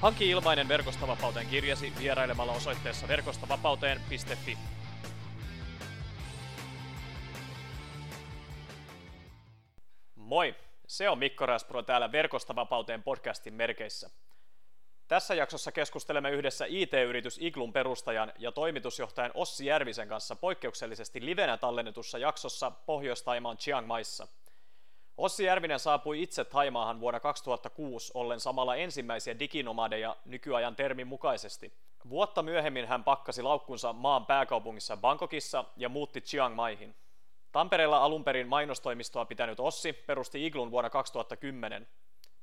Hanki ilmainen Verkostavapauteen kirjasi vierailemalla osoitteessa verkostavapauteen.fi. Moi! Se on Mikko Raspro täällä Verkostavapauteen podcastin merkeissä. Tässä jaksossa keskustelemme yhdessä IT-yritys Iglun perustajan ja toimitusjohtajan Ossi Järvisen kanssa poikkeuksellisesti livenä tallennetussa jaksossa Pohjois-Taimaan Chiang Maissa – Ossi Järvinen saapui itse Taimaahan vuonna 2006 ollen samalla ensimmäisiä diginomadeja nykyajan termin mukaisesti. Vuotta myöhemmin hän pakkasi laukkunsa maan pääkaupungissa Bangkokissa ja muutti Chiang Maihin. Tampereella alun perin mainostoimistoa pitänyt Ossi perusti Iglun vuonna 2010.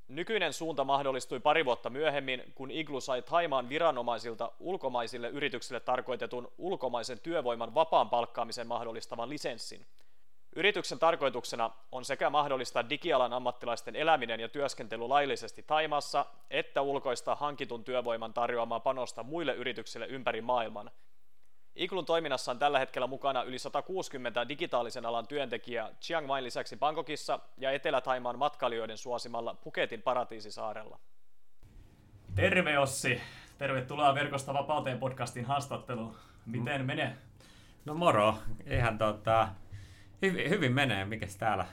Nykyinen suunta mahdollistui pari vuotta myöhemmin, kun Iglu sai Taimaan viranomaisilta ulkomaisille yrityksille tarkoitetun ulkomaisen työvoiman vapaan palkkaamisen mahdollistavan lisenssin – Yrityksen tarkoituksena on sekä mahdollistaa digialan ammattilaisten eläminen ja työskentely laillisesti Taimassa, että ulkoista hankitun työvoiman tarjoamaa panosta muille yrityksille ympäri maailman. Iglun toiminnassa on tällä hetkellä mukana yli 160 digitaalisen alan työntekijää Chiang Main lisäksi Bangkokissa ja Etelä-Taimaan matkailijoiden suosimalla Phuketin paratiisisaarella. Terve Ossi! Tervetuloa Verkosta vapauteen podcastin haastatteluun. Miten mm. menee? No moro! Ihan tota, Hyvin, hyvin menee, mikä täällä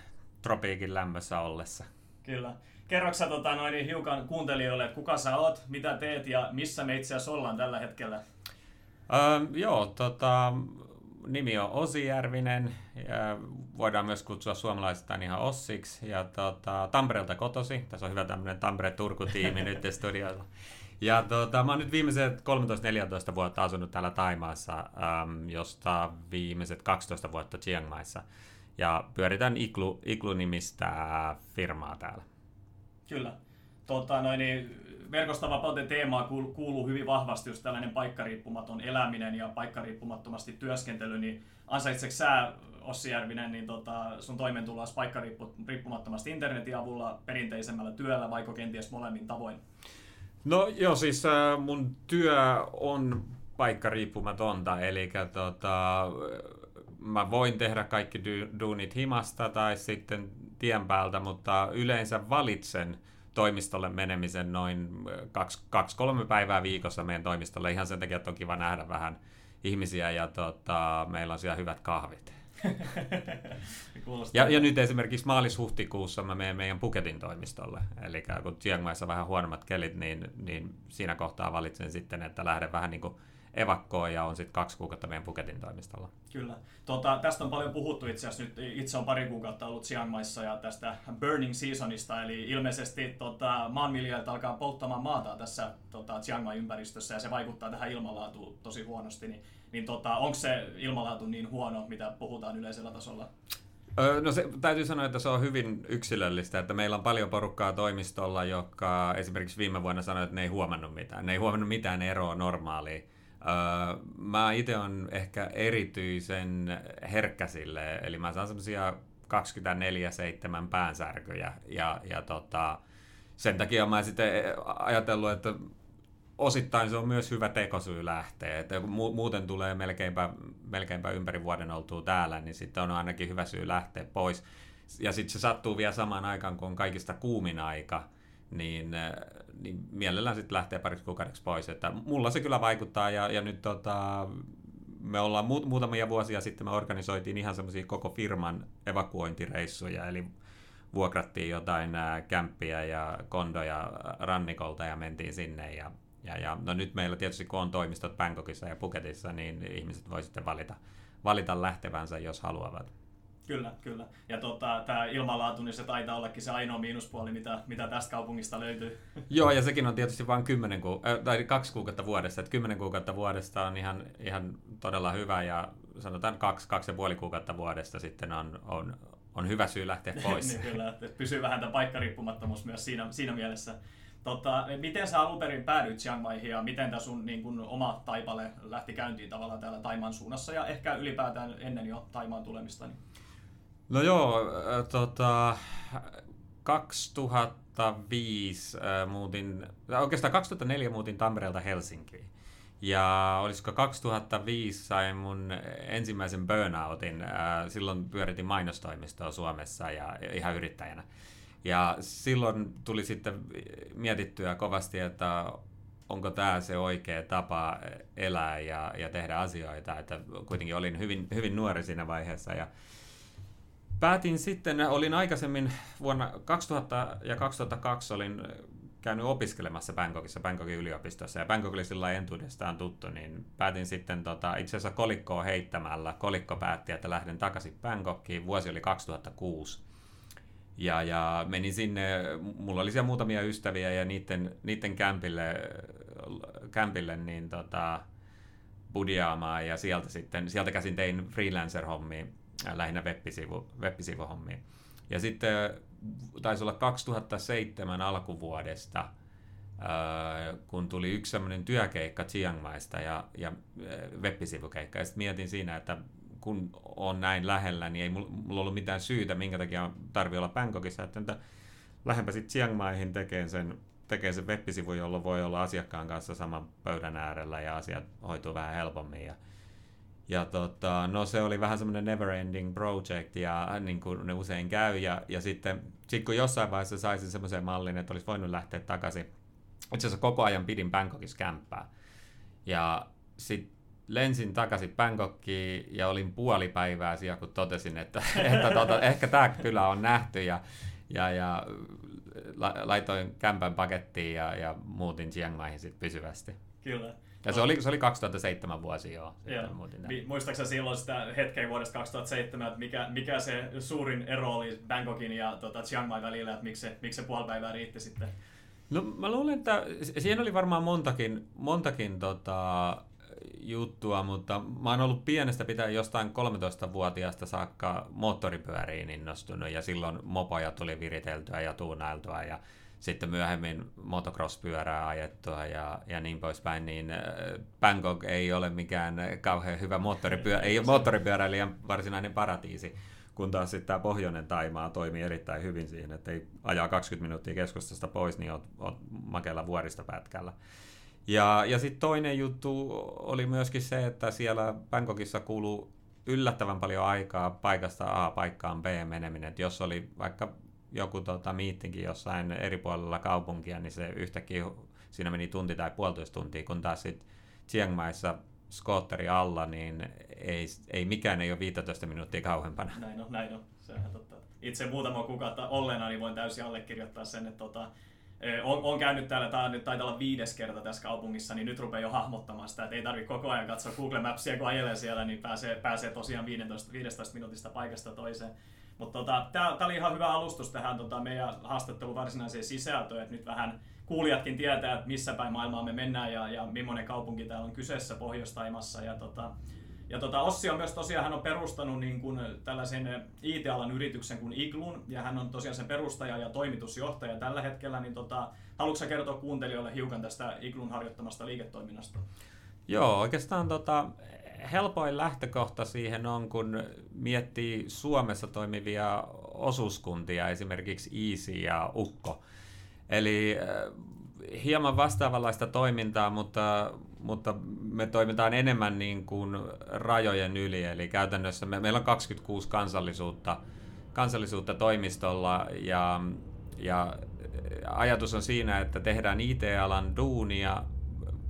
tropiikin lämmössä ollessa. Kyllä. Kerroksä tota, noin, niin hiukan kuuntelijoille, että kuka sä oot, mitä teet ja missä me itse asiassa ollaan tällä hetkellä? Öö, joo, tota, nimi on Osi Järvinen. Ja voidaan myös kutsua suomalaisista ihan Ossiksi. Ja tota, Tampereelta kotosi. Tässä on hyvä tämmöinen Tampere-Turku-tiimi nyt studioilla. Ja tota, mä oon nyt viimeiset 13-14 vuotta asunut täällä Taimaassa, äm, josta viimeiset 12 vuotta Chiang Maissa. Ja pyöritän Iglu, Iglu-nimistä firmaa täällä. Kyllä. Tota, noin, niin, verkostavapauteen teemaa kuuluu hyvin vahvasti just tällainen paikkariippumaton eläminen ja paikkariippumattomasti työskentely, niin ansaitseeko sä Ossi Järvinen, niin tota, sun toimeentuloa paikkariippumattomasti internetin avulla, perinteisemmällä työllä, vaikka kenties molemmin tavoin? No joo, siis äh, mun työ on paikka riippumatonta, eli tota, mä voin tehdä kaikki du- duunit himasta tai sitten tien päältä, mutta yleensä valitsen toimistolle menemisen noin kaksi, kaksi kolme päivää viikossa meidän toimistolle ihan sen takia, että on kiva nähdä vähän ihmisiä ja tota, meillä on siellä hyvät kahvit. ja, ja nyt esimerkiksi maalis-huhtikuussa mä menen meidän Puketin toimistolle. Eli kun Chiang Maissa vähän huonommat kelit, niin, niin siinä kohtaa valitsen sitten, että lähden vähän niin kuin evakkoon ja on sitten kaksi kuukautta meidän Puketin toimistolla. Kyllä. Tota, tästä on paljon puhuttu itse asiassa nyt. Itse on pari kuukautta ollut Chiang Maissa ja tästä burning seasonista, eli ilmeisesti tota, maanviljelijät alkaa polttamaan maata tässä tota, Chiang Mai ympäristössä ja se vaikuttaa tähän ilmanlaatuun tosi huonosti. Niin niin tota, onko se ilmanlaatu niin huono, mitä puhutaan yleisellä tasolla? no se, täytyy sanoa, että se on hyvin yksilöllistä, että meillä on paljon porukkaa toimistolla, joka esimerkiksi viime vuonna sanoi, että ne ei huomannut mitään. Ne ei huomannut mitään eroa normaaliin. mä itse on ehkä erityisen herkkä sille, eli mä saan semmoisia 24-7 päänsärkyjä ja, ja tota, sen takia mä sitten ajatellut, että osittain se on myös hyvä tekosyy lähteä. Että muuten tulee melkeinpä, melkeinpä ympäri vuoden oltua täällä, niin sitten on ainakin hyvä syy lähteä pois. Ja sitten se sattuu vielä samaan aikaan, kun on kaikista kuumin aika, niin, niin mielellään sitten lähtee pariksi kuukaudeksi pois. Että mulla se kyllä vaikuttaa ja, ja nyt tota, me ollaan mu- muutamia vuosia sitten me organisoitiin ihan semmoisia koko firman evakuointireissuja, eli vuokrattiin jotain kämppiä ja kondoja rannikolta ja mentiin sinne ja ja, ja no nyt meillä tietysti kun on toimistot Bangkokissa ja Phuketissa, niin ihmiset voi sitten valita, valita lähtevänsä, jos haluavat. Kyllä, kyllä. Ja tota, tämä ilmanlaatu, niin se taitaa ollakin se ainoa miinuspuoli, mitä, mitä tästä kaupungista löytyy. Joo, ja sekin on tietysti vain 10 ku, äh, tai kaksi kuukautta vuodesta. Että 10 kuukautta vuodesta on ihan, ihan todella hyvä, ja sanotaan kaksi, kaksi ja puoli kuukautta vuodesta sitten on, on, on hyvä syy lähteä pois. niin kyllä, että pysyy vähän tämä paikkariippumattomuus myös siinä, siinä mielessä. Tota, miten sä alun perin päädyit Chiang Maihin ja miten tämä sun niin kun, oma taipale lähti käyntiin tavallaan täällä Taimaan suunnassa ja ehkä ylipäätään ennen jo Taimaan tulemista? Niin? No joo, äh, tota, 2005 äh, muutin, oikeastaan 2004 muutin Tampereelta Helsinkiin. Ja olisiko 2005 sain mun ensimmäisen burnoutin. Äh, silloin pyöritin mainostoimistoa Suomessa ja ihan yrittäjänä. Ja silloin tuli sitten mietittyä kovasti, että onko tämä se oikea tapa elää ja, ja tehdä asioita. Että kuitenkin olin hyvin, hyvin nuori siinä vaiheessa. Ja päätin sitten, olin aikaisemmin vuonna 2000 ja 2002 olin käynyt opiskelemassa Bangkokissa, Bangkokin yliopistossa, ja Bangkok oli sillä entuudestaan tuttu, niin päätin sitten tota, itse asiassa kolikkoa heittämällä. Kolikko päätti, että lähden takaisin Bangkokiin. Vuosi oli 2006. Ja, ja menin sinne, mulla oli siellä muutamia ystäviä ja niiden, niiden kämpille, kämpille niin tota, budiaamaan ja sieltä sitten, sieltä käsin tein freelancer-hommia, äh, lähinnä web-sivu, web-sivuhommia. Ja sitten taisi olla 2007 alkuvuodesta, äh, kun tuli yksi semmoinen työkeikka Chiang Maista ja, ja äh, web-sivukeikka. Ja sitten mietin siinä, että kun on näin lähellä, niin ei mulla ollut mitään syytä, minkä takia tarvii olla Bangkokissa. Että, lähempä sitten Chiang Maihin tekee sen, tekee sen web-sivu, jolloin voi olla asiakkaan kanssa saman pöydän äärellä ja asiat hoituu vähän helpommin. Ja, ja tota, no se oli vähän semmoinen never ending project ja niin kuin ne usein käy. Ja, ja sitten sit kun jossain vaiheessa saisin semmoisen mallin, että olisi voinut lähteä takaisin. Itse asiassa koko ajan pidin Bangkokissa kämppää. Ja sitten lensin takaisin Bangkokiin ja olin puoli päivää siellä, kun totesin, että, että tota, ehkä tämä kyllä on nähty ja, ja, ja laitoin kämpän pakettiin ja, ja muutin Chiang Maihin sitten pysyvästi. Kyllä. Ja se oli, se oli 2007 vuosi jo. Joo. Muistaaksä silloin sitä hetkeä vuodesta 2007, että mikä, mikä se suurin ero oli Bangkokin ja tota, Chiang Mai välillä, että miksi se, miksi se puoli päivää riitti sitten? No mä luulen, että siinä oli varmaan montakin, montakin tota, juttua, mutta mä oon ollut pienestä pitää jostain 13-vuotiaasta saakka moottoripyöriin innostunut ja silloin mopoja tuli viriteltyä ja tuunailtua ja sitten myöhemmin motocross-pyörää ajettua ja, ja niin poispäin, niin äh, Bangkok ei ole mikään kauhean hyvä moottoripyörä, ei ole moottoripyöräilijän varsinainen paratiisi, kun taas sitten tämä pohjoinen Taimaa toimii erittäin hyvin siihen, että ei ajaa 20 minuuttia keskustasta pois, niin oot, oot makealla vuoristopätkällä. Ja, ja sitten toinen juttu oli myöskin se, että siellä Bangkokissa kuuluu yllättävän paljon aikaa paikasta A paikkaan B meneminen. Et jos oli vaikka joku tota, miittinkin jossain eri puolella kaupunkia, niin se yhtäkkiä siinä meni tunti tai puolitoista tuntia, kun taas sitten Chiang Maissa skootteri alla, niin ei, ei mikään ei ole 15 minuuttia kauempana. Näin on, näin on. Sehän totta. Itse muutama kuukautta olleena, niin voin täysin allekirjoittaa sen, että tota, on, on käynyt täällä, tämä nyt taitaa olla viides kerta tässä kaupungissa, niin nyt rupeaa jo hahmottamaan sitä, että ei tarvitse koko ajan katsoa Google Mapsia, kun ajelee siellä, niin pääsee, pääsee tosiaan 15, 15 minuutista paikasta toiseen. Mutta tota, tämä oli ihan hyvä alustus tähän tota, meidän haastattelun varsinaiseen sisältöön, että nyt vähän kuulijatkin tietää, että missä päin maailmaa me mennään ja, ja millainen kaupunki täällä on kyseessä Pohjois-Taimassa. Ja tota, ja tota, Ossi on myös tosiaan, hän on perustanut niin kuin tällaisen IT-alan yrityksen kuin Iglun, ja hän on tosiaan sen perustaja ja toimitusjohtaja tällä hetkellä, niin tota, haluatko kertoa kuuntelijoille hiukan tästä Iglun harjoittamasta liiketoiminnasta? Joo, oikeastaan tota, helpoin lähtökohta siihen on, kun miettii Suomessa toimivia osuuskuntia, esimerkiksi Easy ja Ukko. Eli äh, hieman vastaavanlaista toimintaa, mutta, mutta me toimitaan enemmän niin kuin rajojen yli, eli käytännössä me, meillä on 26 kansallisuutta, kansallisuutta toimistolla ja, ja ajatus on siinä, että tehdään IT-alan duunia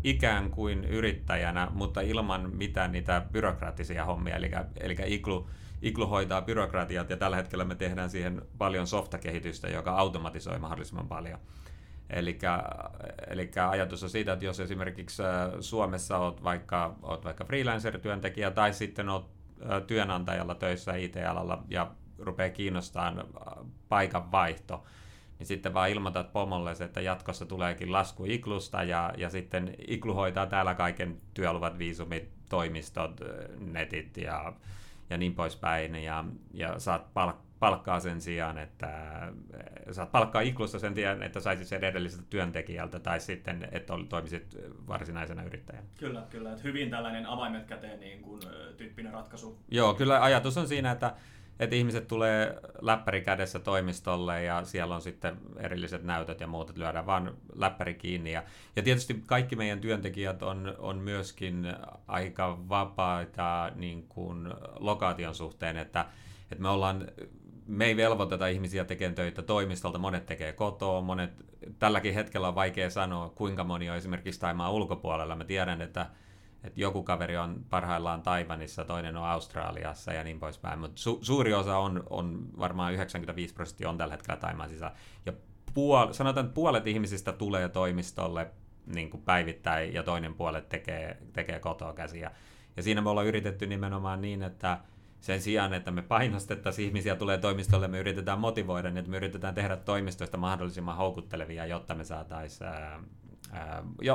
ikään kuin yrittäjänä, mutta ilman mitään niitä byrokraattisia hommia, eli, eli Iglu, Iglu hoitaa byrokratiat ja tällä hetkellä me tehdään siihen paljon softakehitystä, joka automatisoi mahdollisimman paljon. Eli ajatus on siitä, että jos esimerkiksi äh, Suomessa olet vaikka, olet vaikka freelancer-työntekijä tai sitten olet äh, työnantajalla töissä IT-alalla ja rupeaa kiinnostamaan äh, paikan vaihto, niin sitten vaan ilmoitat pomolle, että jatkossa tuleekin lasku Iklusta ja, ja sitten Iklu hoitaa täällä kaiken työluvat, viisumit, toimistot, netit ja, ja niin poispäin, ja, ja saat palk- palkkaa sen sijaan, että saat palkkaa iklusta sen sijaan, että saisit sen edelliseltä työntekijältä tai sitten, että toimisit varsinaisena yrittäjänä. Kyllä, kyllä. Että hyvin tällainen avaimet käteen niin kuin, tyyppinen ratkaisu. Joo, kyllä ajatus on siinä, että että ihmiset tulee läppäri kädessä toimistolle ja siellä on sitten erilliset näytöt ja muut, että lyödään vaan läppäri kiinni. Ja, ja tietysti kaikki meidän työntekijät on, on myöskin aika vapaita niin kuin lokaation suhteen, että, että me ollaan me ei velvoiteta ihmisiä tekemään töitä toimistolta, monet tekee kotoa, monet, tälläkin hetkellä on vaikea sanoa, kuinka moni on esimerkiksi Taimaan ulkopuolella. Mä tiedän, että että joku kaveri on parhaillaan Taivanissa, toinen on Australiassa ja niin poispäin, mutta su- suuri osa on, on, varmaan 95 prosenttia on tällä hetkellä Taimaan sisällä. Ja puol- sanotaan, että puolet ihmisistä tulee toimistolle niin kuin päivittäin ja toinen puolet tekee, tekee kotoa käsiä. Ja siinä me ollaan yritetty nimenomaan niin, että sen sijaan, että me painostettaisiin ihmisiä tulee toimistolle, me yritetään motivoida, niin että me yritetään tehdä toimistoista mahdollisimman houkuttelevia, jotta me saataisiin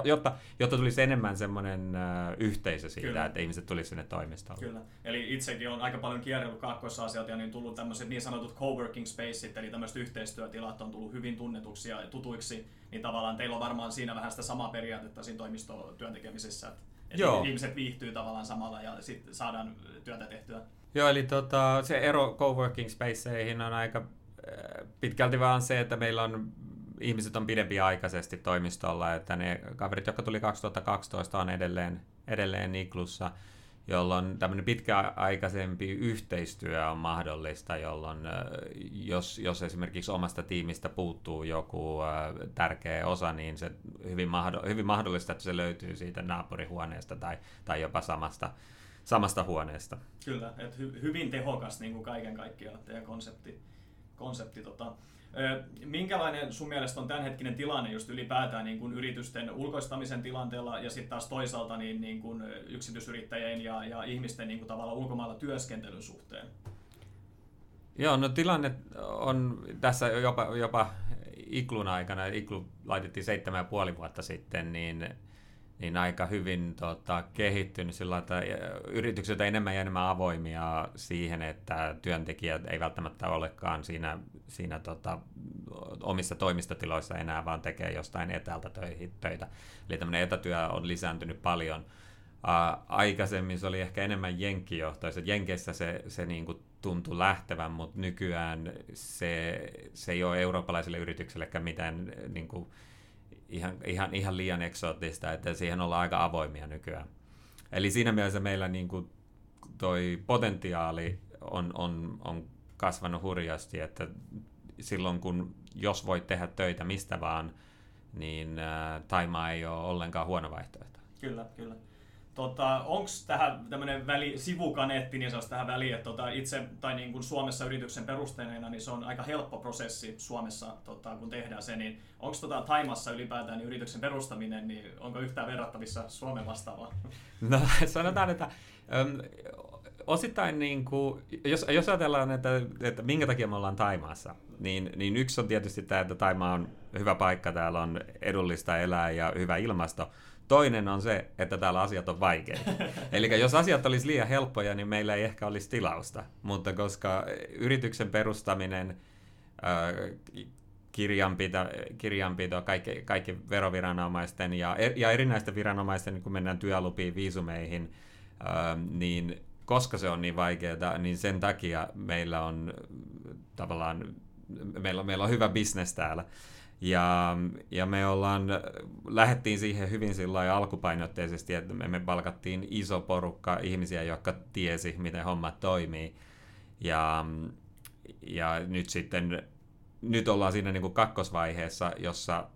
jotta, jotta tulisi enemmän semmoinen yhteisö siitä, Kyllä. että ihmiset tulisi sinne toimistolle. Kyllä. Eli itsekin on aika paljon kierrellyt kaakkois ja niin tullut tämmöiset niin sanotut coworking spaceit, eli tämmöiset yhteistyötilat on tullut hyvin tunnetuksi ja tutuiksi, niin tavallaan teillä on varmaan siinä vähän sitä samaa periaatetta siinä toimistotyön tekemisessä, että Joo. ihmiset viihtyy tavallaan samalla ja sitten saadaan työtä tehtyä. Joo, eli tota, se ero coworking spaceihin on aika pitkälti vaan se, että meillä on ihmiset on pidempiaikaisesti toimistolla, että ne kaverit, jotka tuli 2012, on edelleen, edelleen Niklussa, jolloin tämmöinen pitkäaikaisempi yhteistyö on mahdollista, jolloin jos, jos esimerkiksi omasta tiimistä puuttuu joku tärkeä osa, niin se hyvin, mahdoll- hyvin mahdollista, että se löytyy siitä naapurihuoneesta tai, tai jopa samasta, samasta huoneesta. Kyllä, että hy- hyvin tehokas niin kuin kaiken kaikkiaan teidän konsepti. konsepti tota. Minkälainen sun mielestä on tämänhetkinen tilanne just ylipäätään niin kuin yritysten ulkoistamisen tilanteella ja sitten taas toisaalta niin, niin kuin yksityisyrittäjien ja, ja ihmisten niin kuin tavallaan ulkomailla työskentelyn suhteen? Joo, no tilanne on tässä jopa, jopa Iklun aikana, Iklu laitettiin seitsemän ja puoli vuotta sitten, niin niin aika hyvin tota, kehittynyt sillä että yritykset ovat enemmän ja enemmän avoimia siihen, että työntekijät ei välttämättä olekaan siinä, siinä tota, omissa toimistotiloissa enää, vaan tekee jostain etäältä töitä. Eli tämmöinen etätyö on lisääntynyt paljon. Uh, aikaisemmin se oli ehkä enemmän jenkkijohtoista. Jenkeissä se, se niin kuin tuntui lähtevän, mutta nykyään se, se ei ole eurooppalaisille yrityksillekään mitään niin kuin, ihan, ihan, ihan liian eksoottista, että siihen ollaan aika avoimia nykyään. Eli siinä mielessä meillä niin kuin toi potentiaali on, on, on kasvanut hurjasti, että silloin kun jos voit tehdä töitä mistä vaan, niin äh, Taimaa ei ole ollenkaan huono vaihtoehto. Kyllä, kyllä. Tota, Onko tähän tämmöinen väli, sivukaneetti niin sanoisi tähän väliin, että tota, itse tai niin kuin Suomessa yrityksen perusteena, niin se on aika helppo prosessi Suomessa, tota, kun tehdään se, niin onko tota, Taimassa ylipäätään niin yrityksen perustaminen, niin onko yhtään verrattavissa Suomen vastaavaan? No sanotaan, että um, osittain niin kuin, jos, jos ajatellaan, että, että minkä takia me ollaan Taimaassa, niin, niin yksi on tietysti tämä, että Taima on hyvä paikka, täällä on edullista elää ja hyvä ilmasto, Toinen on se, että täällä asiat on vaikeita. Eli jos asiat olisi liian helppoja, niin meillä ei ehkä olisi tilausta. Mutta koska yrityksen perustaminen, kirjanpito, kirjanpito kaikki, kaikki veroviranomaisten ja, er, ja erinäisten viranomaisten, kun mennään työlupiin, viisumeihin, niin koska se on niin vaikeaa, niin sen takia meillä on tavallaan, meillä, meillä on hyvä bisnes täällä. Ja, ja me ollaan, lähettiin siihen hyvin sillä alkupainotteisesti, että me, palkattiin iso porukka ihmisiä, jotka tiesi, miten hommat toimii. Ja, ja nyt sitten, nyt ollaan siinä niin kuin kakkosvaiheessa, jossa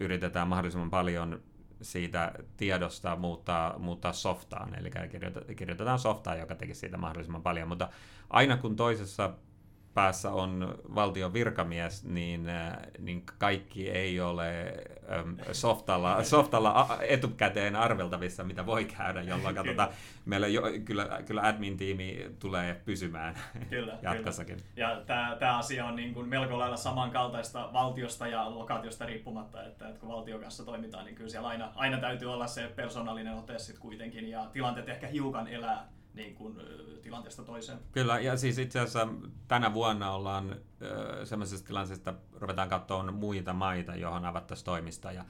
yritetään mahdollisimman paljon siitä tiedosta muuttaa, muuttaa softaan, eli kirjoitetaan softaa, joka tekisi siitä mahdollisimman paljon, mutta aina kun toisessa päässä on valtion virkamies, niin, äh, niin kaikki ei ole äm, softalla, softalla etukäteen arveltavissa, mitä voi käydä, jolloin tota, meillä jo, kyllä, kyllä admin-tiimi tulee pysymään kyllä, jatkossakin. Kyllä. Ja tämä asia on niin kuin melko lailla samankaltaista valtiosta ja lokaatiosta riippumatta, että, että kun valtion kanssa toimitaan, niin kyllä siellä aina, aina täytyy olla se persoonallinen ote sitten kuitenkin, ja tilanteet ehkä hiukan elää niin kuin, tilanteesta toiseen. Kyllä, ja siis itse asiassa tänä vuonna ollaan semmoisessa tilanteessa, että ruvetaan katsomaan muita maita, johon avattaisiin toimista. Ja,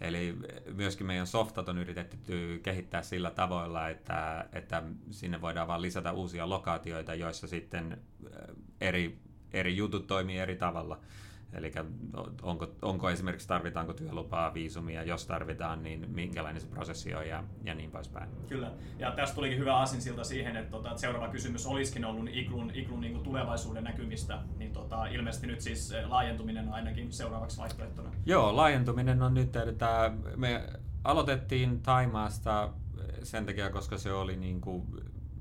eli myöskin meidän softat on yritetty kehittää sillä tavoilla, että, että sinne voidaan vaan lisätä uusia lokaatioita, joissa sitten eri, eri jutut toimii eri tavalla. Eli onko, onko esimerkiksi tarvitaanko työlupaa, viisumia, jos tarvitaan, niin minkälainen se prosessi on ja, ja niin poispäin. Kyllä, ja tästä tulikin hyvä asinsilta siihen, että, tota, että seuraava kysymys olisikin ollut Iglun, Iglun niin tulevaisuuden näkymistä, niin tota, ilmeisesti nyt siis eh, laajentuminen on ainakin seuraavaksi vaihtoehtona. Joo, laajentuminen on nyt, että me aloitettiin Taimaasta sen takia, koska se oli niin kuin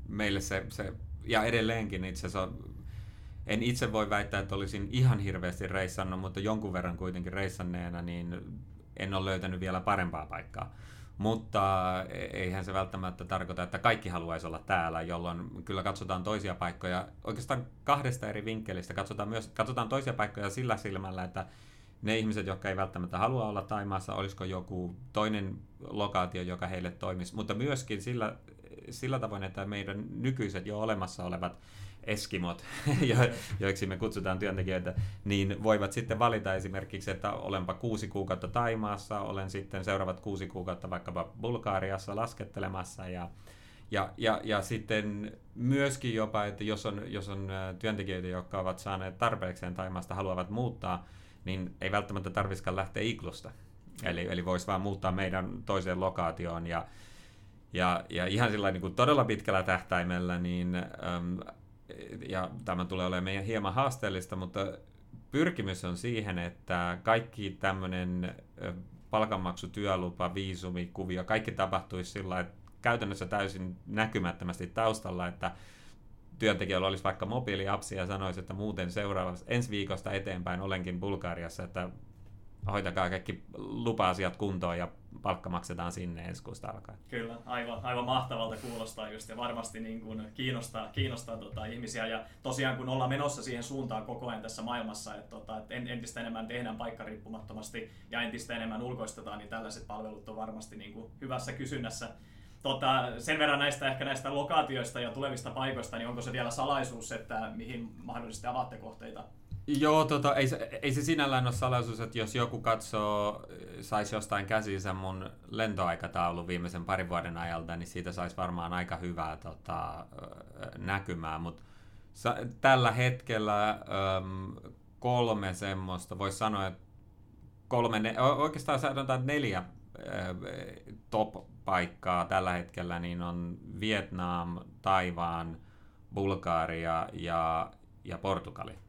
meille se, se ja edelleenkin itse asiassa en itse voi väittää, että olisin ihan hirveästi reissannut, mutta jonkun verran kuitenkin reissanneena, niin en ole löytänyt vielä parempaa paikkaa. Mutta eihän se välttämättä tarkoita, että kaikki haluaisi olla täällä, jolloin kyllä katsotaan toisia paikkoja oikeastaan kahdesta eri vinkkelistä. Katsotaan, myös, katsotaan toisia paikkoja sillä silmällä, että ne ihmiset, jotka ei välttämättä halua olla Taimaassa, olisiko joku toinen lokaatio, joka heille toimisi, mutta myöskin sillä, sillä tavoin, että meidän nykyiset jo olemassa olevat eskimot, jo, joiksi me kutsutaan työntekijöitä, niin voivat sitten valita esimerkiksi, että olenpa kuusi kuukautta Taimaassa, olen sitten seuraavat kuusi kuukautta vaikkapa Bulgaariassa laskettelemassa ja, ja, ja, ja sitten myöskin jopa, että jos on, jos on työntekijöitä, jotka ovat saaneet tarpeekseen Taimaasta, haluavat muuttaa, niin ei välttämättä tarvitsisikaan lähteä Iglusta. Eli, eli voisi vaan muuttaa meidän toiseen lokaatioon ja, ja, ja ihan sillä niin todella pitkällä tähtäimellä, niin äm, ja tämä tulee olemaan meidän hieman haasteellista, mutta pyrkimys on siihen, että kaikki tämmöinen palkanmaksu, työlupa, viisumi, kuvio, kaikki tapahtuisi sillä että käytännössä täysin näkymättömästi taustalla, että työntekijällä olisi vaikka mobiiliapsi ja sanoisi, että muuten seuraavassa ensi viikosta eteenpäin olenkin Bulgariassa, että hoitakaa kaikki lupa-asiat kuntoon ja palkka maksetaan sinne ensi kuusta alkaen. Kyllä, aivan, aivan mahtavalta kuulostaa just ja varmasti niin kuin kiinnostaa, kiinnostaa tota ihmisiä ja tosiaan kun ollaan menossa siihen suuntaan koko ajan tässä maailmassa, että, tota, että entistä enemmän tehdään paikkariippumattomasti ja entistä enemmän ulkoistetaan, niin tällaiset palvelut on varmasti niin kuin hyvässä kysynnässä. Tota, sen verran näistä ehkä näistä lokaatioista ja tulevista paikoista, niin onko se vielä salaisuus, että mihin mahdollisesti avaatte kohteita? Joo, tota, ei, se, ei se sinällään ole salaisuus, että jos joku katsoo, saisi jostain käsinsä mun lentoaikataulu viimeisen parin vuoden ajalta, niin siitä saisi varmaan aika hyvää tota, näkymää, mutta tällä hetkellä äm, kolme semmoista, voisi sanoa, että kolme, ne, oikeastaan sanotaan neljä top-paikkaa tällä hetkellä, niin on Vietnam, Taivaan, Bulgaria ja, ja Portugali.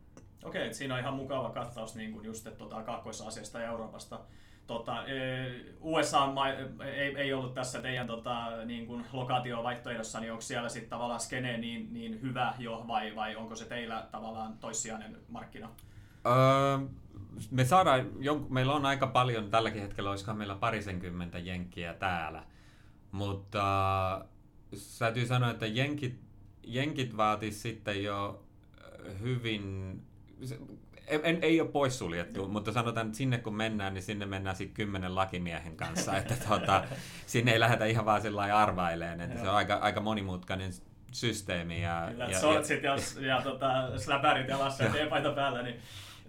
Okei, okay, siinä on ihan mukava kattaus niin kuin just tuota, Kaakkois-Asiasta ja Euroopasta. Tota, e, USA ei, ei ollut tässä teidän tota, niin kuin lokaatiovaihtoehdossa, niin onko siellä sitten tavallaan skene niin, niin hyvä jo vai, vai onko se teillä tavallaan toissijainen markkina? Öö, me saadaan, meillä on aika paljon, tälläkin hetkellä olisikohan meillä parisenkymmentä jenkkiä täällä, mutta täytyy sanoa, että jenkit, jenkit vaatis sitten jo hyvin en, ei ole poissuljettu, mutta sanotaan, että sinne kun mennään, niin sinne mennään sitten kymmenen lakimiehen kanssa. että tuota, sinne ei lähdetä ihan vaan sillä arvaileen, että se on aika, aika monimutkainen systeemi. Ja, Kyllä, ja, sortsit ja, ja, ja tota, släpärit jalassa ja teepaita päällä, niin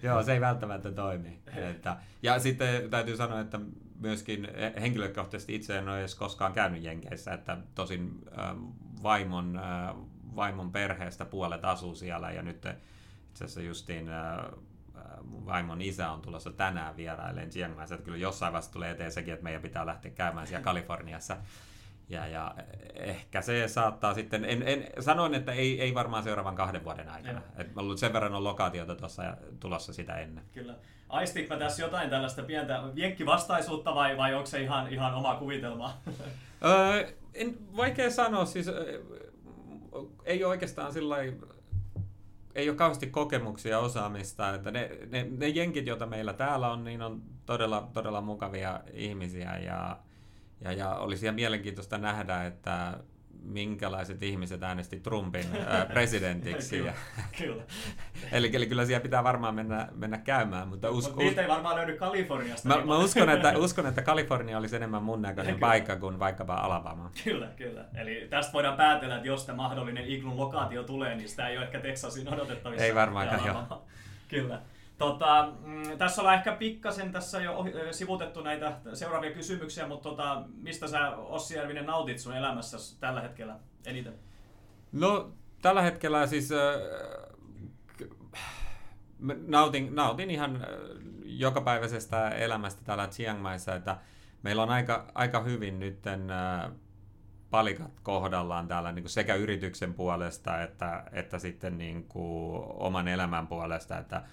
Joo, se ei välttämättä toimi. että, ja sitten täytyy sanoa, että myöskin henkilökohtaisesti itse en ole edes koskaan käynyt Jenkeissä, että tosin äh, vaimon, äh, vaimon perheestä puolet asuu siellä ja nyt itse asiassa justiin äh, mun vaimon isä on tulossa tänään vierailemaan Chiang Maissa, että kyllä jossain vaiheessa tulee eteen sekin, että meidän pitää lähteä käymään siellä Kaliforniassa. Ja, ja ehkä se saattaa sitten, en, en, sanoin, että ei, ei varmaan seuraavan kahden vuoden aikana. Et ollut sen verran on lokaatiota tuossa tulossa sitä ennen. Kyllä. Aistinko tässä jotain tällaista pientä viekkivastaisuutta vai, vai onko se ihan, ihan oma kuvitelma? öö, en, vaikea sanoa, siis ei oikeastaan sillä ei ole kauheasti kokemuksia ja osaamista. Että ne, ne, ne jenkit, joita meillä täällä on, niin on todella, todella mukavia ihmisiä ja, ja, ja olisi ihan mielenkiintoista nähdä, että minkälaiset ihmiset äänesti Trumpin ää, presidentiksi. kyllä, ja, kyllä. eli, eli kyllä siellä pitää varmaan mennä, mennä käymään. Mutta us, Mut niitä ei varmaan löydy Kaliforniasta. Mä, niin mä uskon, että, uskon, että Kalifornia olisi enemmän mun näköinen kyllä. paikka kuin vaikkapa Alabama. Kyllä, kyllä. Eli tästä voidaan päätellä, että jos tämä mahdollinen iglun lokaatio tulee, niin sitä ei ole ehkä Texasin odotettavissa. Ei varmaankaan, joo. Kyllä. Tota, mm, tässä ollaan ehkä pikkasen tässä jo sivutettu näitä seuraavia kysymyksiä, mutta tota, mistä sä Ossi Järvinen nautit sun elämässä tällä hetkellä eniten? No tällä hetkellä siis äh, nautin, nautin ihan jokapäiväisestä elämästä täällä Chiang Maissa, että meillä on aika, aika hyvin nyt äh, palikat kohdallaan täällä niin kuin sekä yrityksen puolesta että, että sitten niin kuin oman elämän puolesta, että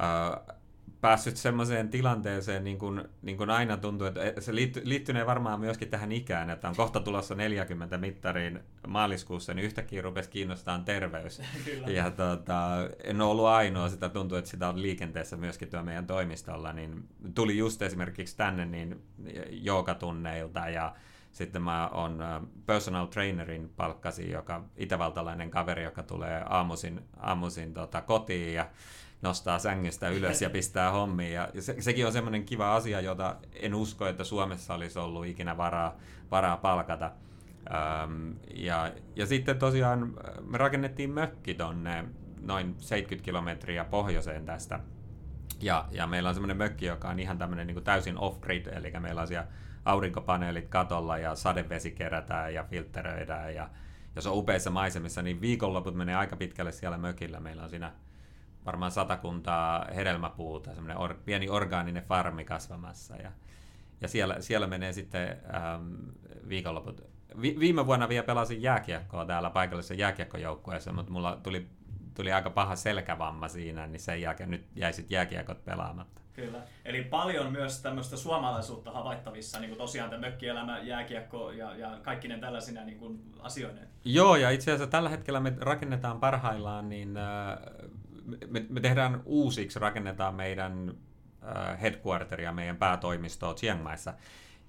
äh, päässyt semmoiseen tilanteeseen, niin kuin, niin kuin aina tuntuu, että se liitty, liittynee varmaan myöskin tähän ikään, että on kohta tulossa 40 mittariin maaliskuussa, niin yhtäkkiä rupesi kiinnostaa terveys. Kyllä. Ja tota, en ole ollut ainoa, sitä tuntuu, että sitä on liikenteessä myöskin tuo meidän toimistolla, niin tuli just esimerkiksi tänne niin joogatunneilta ja sitten mä on personal trainerin palkkasi, joka itävaltalainen kaveri, joka tulee aamuisin, aamuisin tota, kotiin ja nostaa sängystä ylös ja pistää hommiin. Ja se, sekin on semmoinen kiva asia, jota en usko, että Suomessa olisi ollut ikinä varaa, varaa palkata. Ähm, ja, ja sitten tosiaan me rakennettiin mökki tonne noin 70 kilometriä pohjoiseen tästä. Ja, ja meillä on semmoinen mökki, joka on ihan tämmöinen niin täysin off-grid, eli meillä on siellä aurinkopaneelit katolla ja sadevesi kerätään ja filtteröidään ja jos on upeissa maisemissa, niin viikonloput menee aika pitkälle siellä mökillä. Meillä on siinä varmaan satakuntaa hedelmäpuuta, semmoinen or, pieni orgaaninen farmi kasvamassa. Ja, ja siellä, siellä menee sitten ähm, viikonloput. Vi, viime vuonna vielä pelasin jääkiekkoa täällä paikallisessa jääkiekkojoukkueessa, mutta mulla tuli, tuli aika paha selkävamma siinä, niin sen jälkeen nyt jäi sitten jääkiekot pelaamatta. Kyllä. Eli paljon myös tämmöistä suomalaisuutta havaittavissa, niin kuin tosiaan tämä mökkielämä, jääkiekko ja, ja kaikki ne tällaisina niin kuin asioineen. Joo, ja itse asiassa tällä hetkellä me rakennetaan parhaillaan niin äh, me, me tehdään uusiksi, rakennetaan meidän äh, headquarteria, meidän päätoimistoa Chiang Maissa.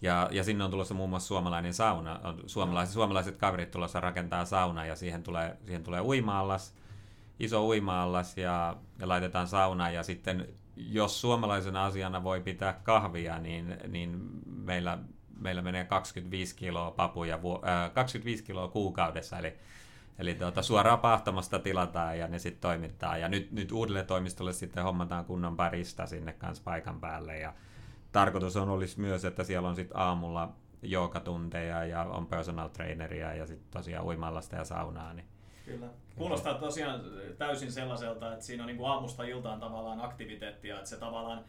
Ja, ja sinne on tulossa muun muassa suomalainen sauna. Suomalaiset, suomalaiset kaverit tulossa rakentaa sauna ja siihen tulee, siihen tulee uimaallas, iso uimaallas ja, ja laitetaan sauna. Ja sitten jos suomalaisen asiana voi pitää kahvia, niin, niin meillä, meillä menee 25 kiloa papuja, äh, 25 kiloa kuukaudessa. Eli Eli tuota, suoraan pahtamasta tilataan ja ne sitten toimittaa. Ja nyt, nyt uudelle toimistolle sitten hommataan kunnon parista sinne kanssa paikan päälle. Ja tarkoitus on olisi myös, että siellä on sitten aamulla joogatunteja ja on personal traineria ja sitten tosiaan uimallasta ja saunaa. Niin Kyllä. Kuulostaa tosiaan täysin sellaiselta, että siinä on niin kuin aamusta iltaan tavallaan aktiviteettia, että se tavallaan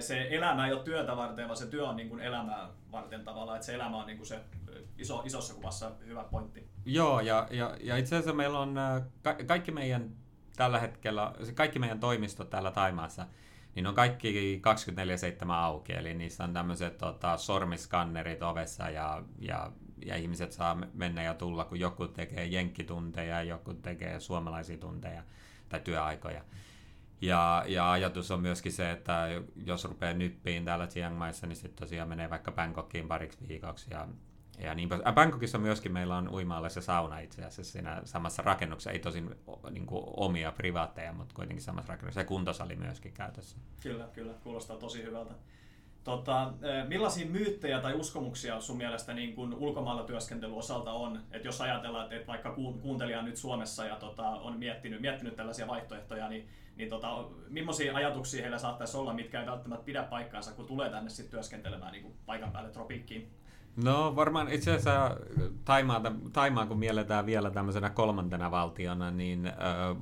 se elämä ei ole työtä varten, vaan se työ on niin kuin elämää varten tavallaan, että se elämä on niin kuin se eh, iso, isossa kuvassa hyvä pointti. Joo, ja, ja, ja itse asiassa meillä on eh, ka- kaikki meidän tällä hetkellä, kaikki meidän toimistot täällä Taimaassa, niin on kaikki 24-7 auki, eli niissä on tämmöiset tota, sormiskannerit ovessa ja, ja, ja ihmiset saa mennä ja tulla, kun joku tekee jenkkitunteja, joku tekee suomalaisia tunteja tai työaikoja. Ja, ja ajatus on myöskin se, että jos rupeaa nyppiin täällä Chiang Maissa, niin sitten tosiaan menee vaikka Bangkokiin pariksi viikoksi. Ja, ja niin, äh, Bangkokissa myöskin meillä on uimaalle se sauna itse asiassa siinä samassa rakennuksessa. Ei tosin niin kuin omia privaatteja, mutta kuitenkin samassa rakennuksessa. Ja kuntosali myöskin käytössä. Kyllä, kyllä. Kuulostaa tosi hyvältä. Tota, millaisia myyttejä tai uskomuksia sun mielestä niin kun ulkomailla työskentely osalta on? Et jos ajatellaan, että vaikka kuuntelija on nyt Suomessa ja tota, on miettinyt, miettinyt tällaisia vaihtoehtoja, niin niin tota, millaisia ajatuksia heillä saattaisi olla, mitkä ei välttämättä pidä paikkaansa, kun tulee tänne sitten työskentelemään niin kuin paikan päälle tropiikkiin? No varmaan itse asiassa Taimaata, Taimaa kun mielletään vielä tämmöisenä kolmantena valtiona, niin äh,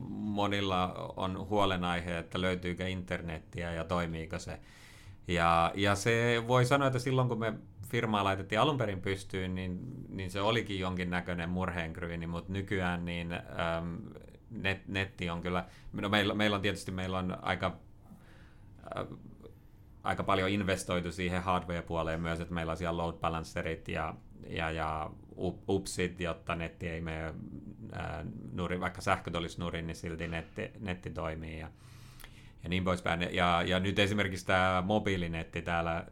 monilla on huolenaihe, että löytyykö internettiä ja toimiiko se. Ja, ja se voi sanoa, että silloin kun me firmaa laitettiin alun perin pystyyn, niin, niin se olikin jonkinnäköinen murheenkryyni, mutta nykyään niin ähm, net, netti on kyllä, no meillä, meillä on tietysti meillä on aika, äh, aika paljon investoitu siihen hardware-puoleen myös, että meillä on siellä load balancerit ja, ja, ja upsit, jotta netti ei mene äh, nurin, vaikka sähköt olisi nurin, niin silti netti, netti toimii ja, ja niin poispäin. Ja, ja nyt esimerkiksi tämä mobiilinetti täällä äh,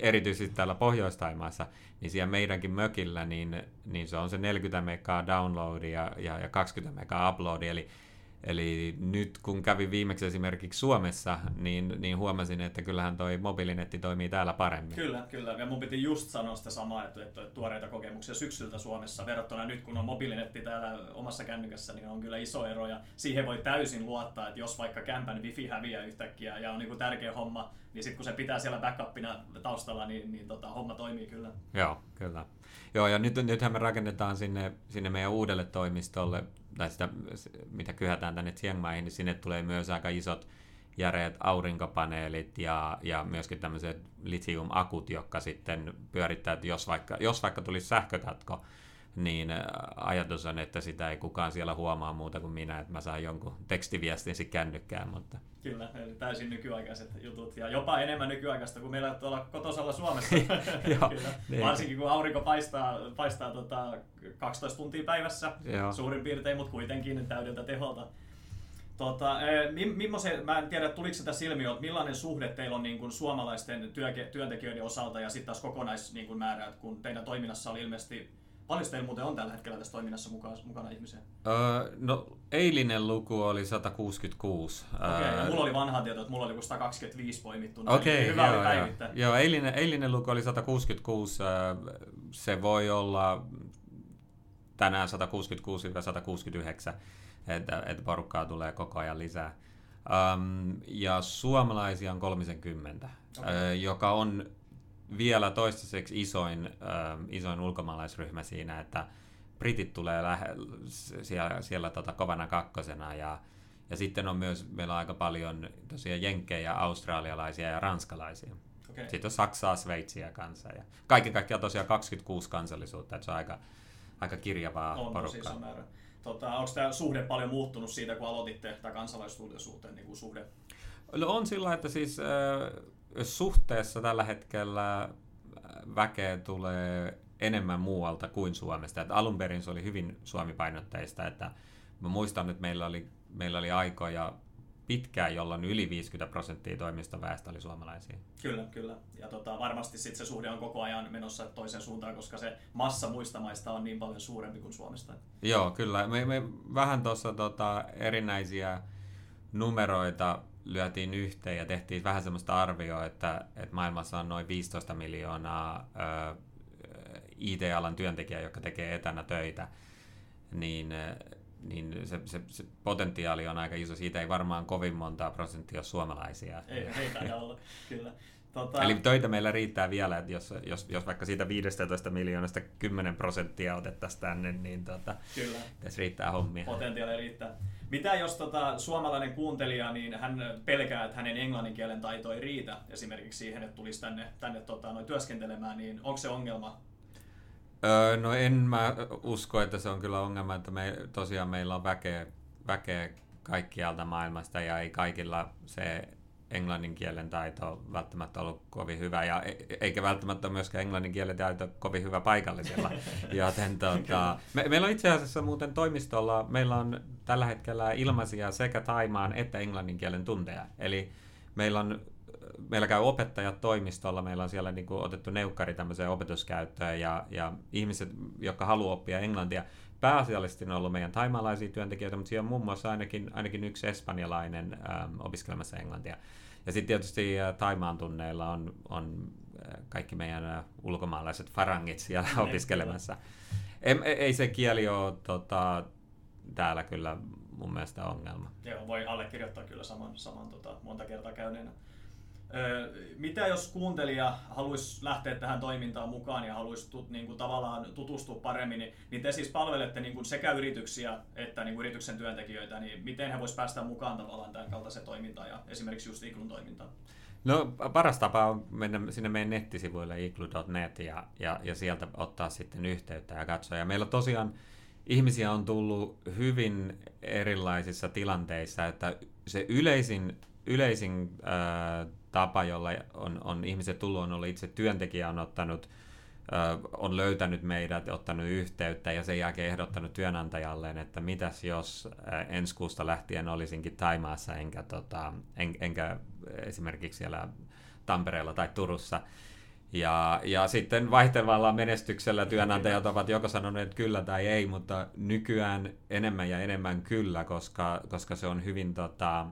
erityisesti täällä Pohjois-Taimaassa, niin siellä meidänkin mökillä, niin, niin se on se 40 megaa downloadia ja, ja 20 megaa uploadia, eli Eli nyt kun kävin viimeksi esimerkiksi Suomessa, niin, niin huomasin, että kyllähän toi mobiilinetti toimii täällä paremmin. Kyllä, kyllä. Ja mun piti just sanoa sitä samaa, että, että tuoreita kokemuksia syksyltä Suomessa verrattuna nyt, kun on mobiilinetti täällä omassa kännykässä, niin on kyllä iso ero. Ja siihen voi täysin luottaa, että jos vaikka kämpän wifi häviää yhtäkkiä ja on niin kuin tärkeä homma, niin sitten kun se pitää siellä backupina taustalla, niin, niin tota, homma toimii kyllä. Joo, kyllä. Joo, ja nyt, nythän me rakennetaan sinne, sinne meidän uudelle toimistolle tai sitä, mitä kyhätään tänne Chiang Maihin, niin sinne tulee myös aika isot järeät aurinkopaneelit ja, ja myöskin tämmöiset litium-akut, jotka sitten pyörittää, että jos vaikka, jos vaikka tulisi sähkökatko, niin äh, ajatus on, että sitä ei kukaan siellä huomaa muuta kuin minä, että mä saan jonkun tekstiviestin kännykkään. Mutta... Kyllä, eli täysin nykyaikaiset jutut ja jopa enemmän nykyaikaista kuin meillä tuolla kotosalla Suomessa. Joo, Kyllä. Niin. Varsinkin kun aurinko paistaa, paistaa tota 12 tuntia päivässä Joo. suurin piirtein, mutta kuitenkin täydeltä teholta. Tota, e, millaisen, mä en tiedä, tuliko sitä silmiä, että millainen suhde teillä on niin kuin suomalaisten työntekijöiden osalta ja sitten taas kokonaismäärät, niin kun teidän toiminnassa oli ilmeisesti Paljon teillä muuten on tällä hetkellä tässä toiminnassa mukana, mukana ihmisiä? Öö, no eilinen luku oli 166. Okei, okay, öö, mulla oli vanha tieto, että mulla oli 125 poimittu. Okei, okay, hyvä joo, oli joo. joo eilinen, eilinen luku oli 166. Öö, se voi olla tänään 166-169, että, että porukkaa tulee koko ajan lisää. Um, ja suomalaisia on 30, okay. öö, joka on vielä toistaiseksi isoin, äh, isoin ulkomaalaisryhmä siinä, että britit tulee lähe, siellä, siellä tota, kovana kakkosena ja, ja sitten on myös, meillä on aika paljon tosiaan jenkkejä, australialaisia ja ranskalaisia. Okay. Sitten on Saksaa, Sveitsiä kanssa ja kaiken kaikkiaan tosiaan 26 kansallisuutta, että se on aika, aika kirjavaa on porukkaa. On määrä. Tota, onko tämä suhde paljon muuttunut siitä, kun aloititte tämä kansalaisuuteen niin kuin suhde? No on sillä, että siis äh, suhteessa tällä hetkellä äh, väkeä tulee enemmän muualta kuin Suomesta. Että alun perin se oli hyvin suomipainotteista, että mä muistan, että meillä oli, meillä oli aikoja pitkään, jolloin yli 50 prosenttia toimistoväestä oli suomalaisia. Kyllä, kyllä. Ja tota, varmasti sit se suhde on koko ajan menossa toiseen suuntaan, koska se massa muista maista on niin paljon suurempi kuin Suomesta. Joo, kyllä. Me, me vähän tuossa tota, erinäisiä numeroita lyötiin yhteen ja tehtiin vähän semmoista arvioa, että, että maailmassa on noin 15 miljoonaa ö, IT-alan työntekijää, jotka tekee etänä töitä, niin, niin se, se, se potentiaali on aika iso. Siitä ei varmaan kovin montaa prosenttia ole suomalaisia. Ei, ei olla, kyllä. Tota... Eli töitä meillä riittää vielä, että jos, jos, jos vaikka siitä 15 miljoonasta 10 prosenttia otettaisiin tänne, niin tota, Kyllä. tässä riittää hommia. Potentiaalia riittää. Mitä jos tota, suomalainen kuuntelija, niin hän pelkää, että hänen englannin kielen taito ei riitä esimerkiksi siihen, että tulisi tänne, tänne tota, noin työskentelemään, niin onko se ongelma? Öö, no en mä usko, että se on kyllä ongelma, että me, tosiaan meillä on väkeä, väkeä kaikkialta maailmasta ja ei kaikilla se englannin kielen taito välttämättä ollut kovin hyvä, ja e, eikä välttämättä myöskään englannin kielen taito kovin hyvä paikallisella. Joten, tuota, me, meillä on itse asiassa muuten toimistolla, meillä on tällä hetkellä ilmaisia sekä taimaan että englannin kielen tunteja. Eli meillä on meillä käy opettajat toimistolla, meillä on siellä niin kuin otettu neukkari tämmöiseen opetuskäyttöön ja, ja ihmiset, jotka haluaa oppia englantia, pääasiallisesti on ollut meidän taimalaisia työntekijöitä, mutta siellä on muun muassa ainakin, ainakin yksi espanjalainen ähm, opiskelemassa englantia. Ja sitten tietysti äh, Taimaan tunneilla on, on äh, kaikki meidän äh, ulkomaalaiset farangit siellä ne, opiskelemassa. Ei, ei se kieli ole tota, täällä kyllä mun mielestä ongelma. Joo, voi allekirjoittaa kyllä saman, saman tota, monta kertaa käyneenä. Mitä jos kuuntelija haluaisi lähteä tähän toimintaan mukaan ja haluaisi tut, niin kuin, tavallaan tutustua paremmin, niin, niin te siis palvelette niin kuin sekä yrityksiä että niin kuin yrityksen työntekijöitä, niin miten he voisivat päästä mukaan tavallaan tämän kaltaiseen toimintaan ja esimerkiksi just Iglun toimintaan? No paras tapa on mennä sinne meidän nettisivuille iglu.net ja, ja, ja sieltä ottaa sitten yhteyttä ja katsoa. Ja meillä tosiaan ihmisiä on tullut hyvin erilaisissa tilanteissa, että se yleisin, yleisin äh, tapa, jolla on, on ihmiset tullut, on ollut itse työntekijä, on ottanut on löytänyt meidät, ottanut yhteyttä ja sen jälkeen ehdottanut työnantajalleen, että mitäs jos ensi kuusta lähtien olisinkin Taimaassa enkä, tota, en, enkä esimerkiksi siellä Tampereella tai Turussa. Ja, ja sitten vaihtelevalla menestyksellä työnantajat ovat joko sanoneet kyllä tai ei, mutta nykyään enemmän ja enemmän kyllä, koska, koska se on hyvin tota,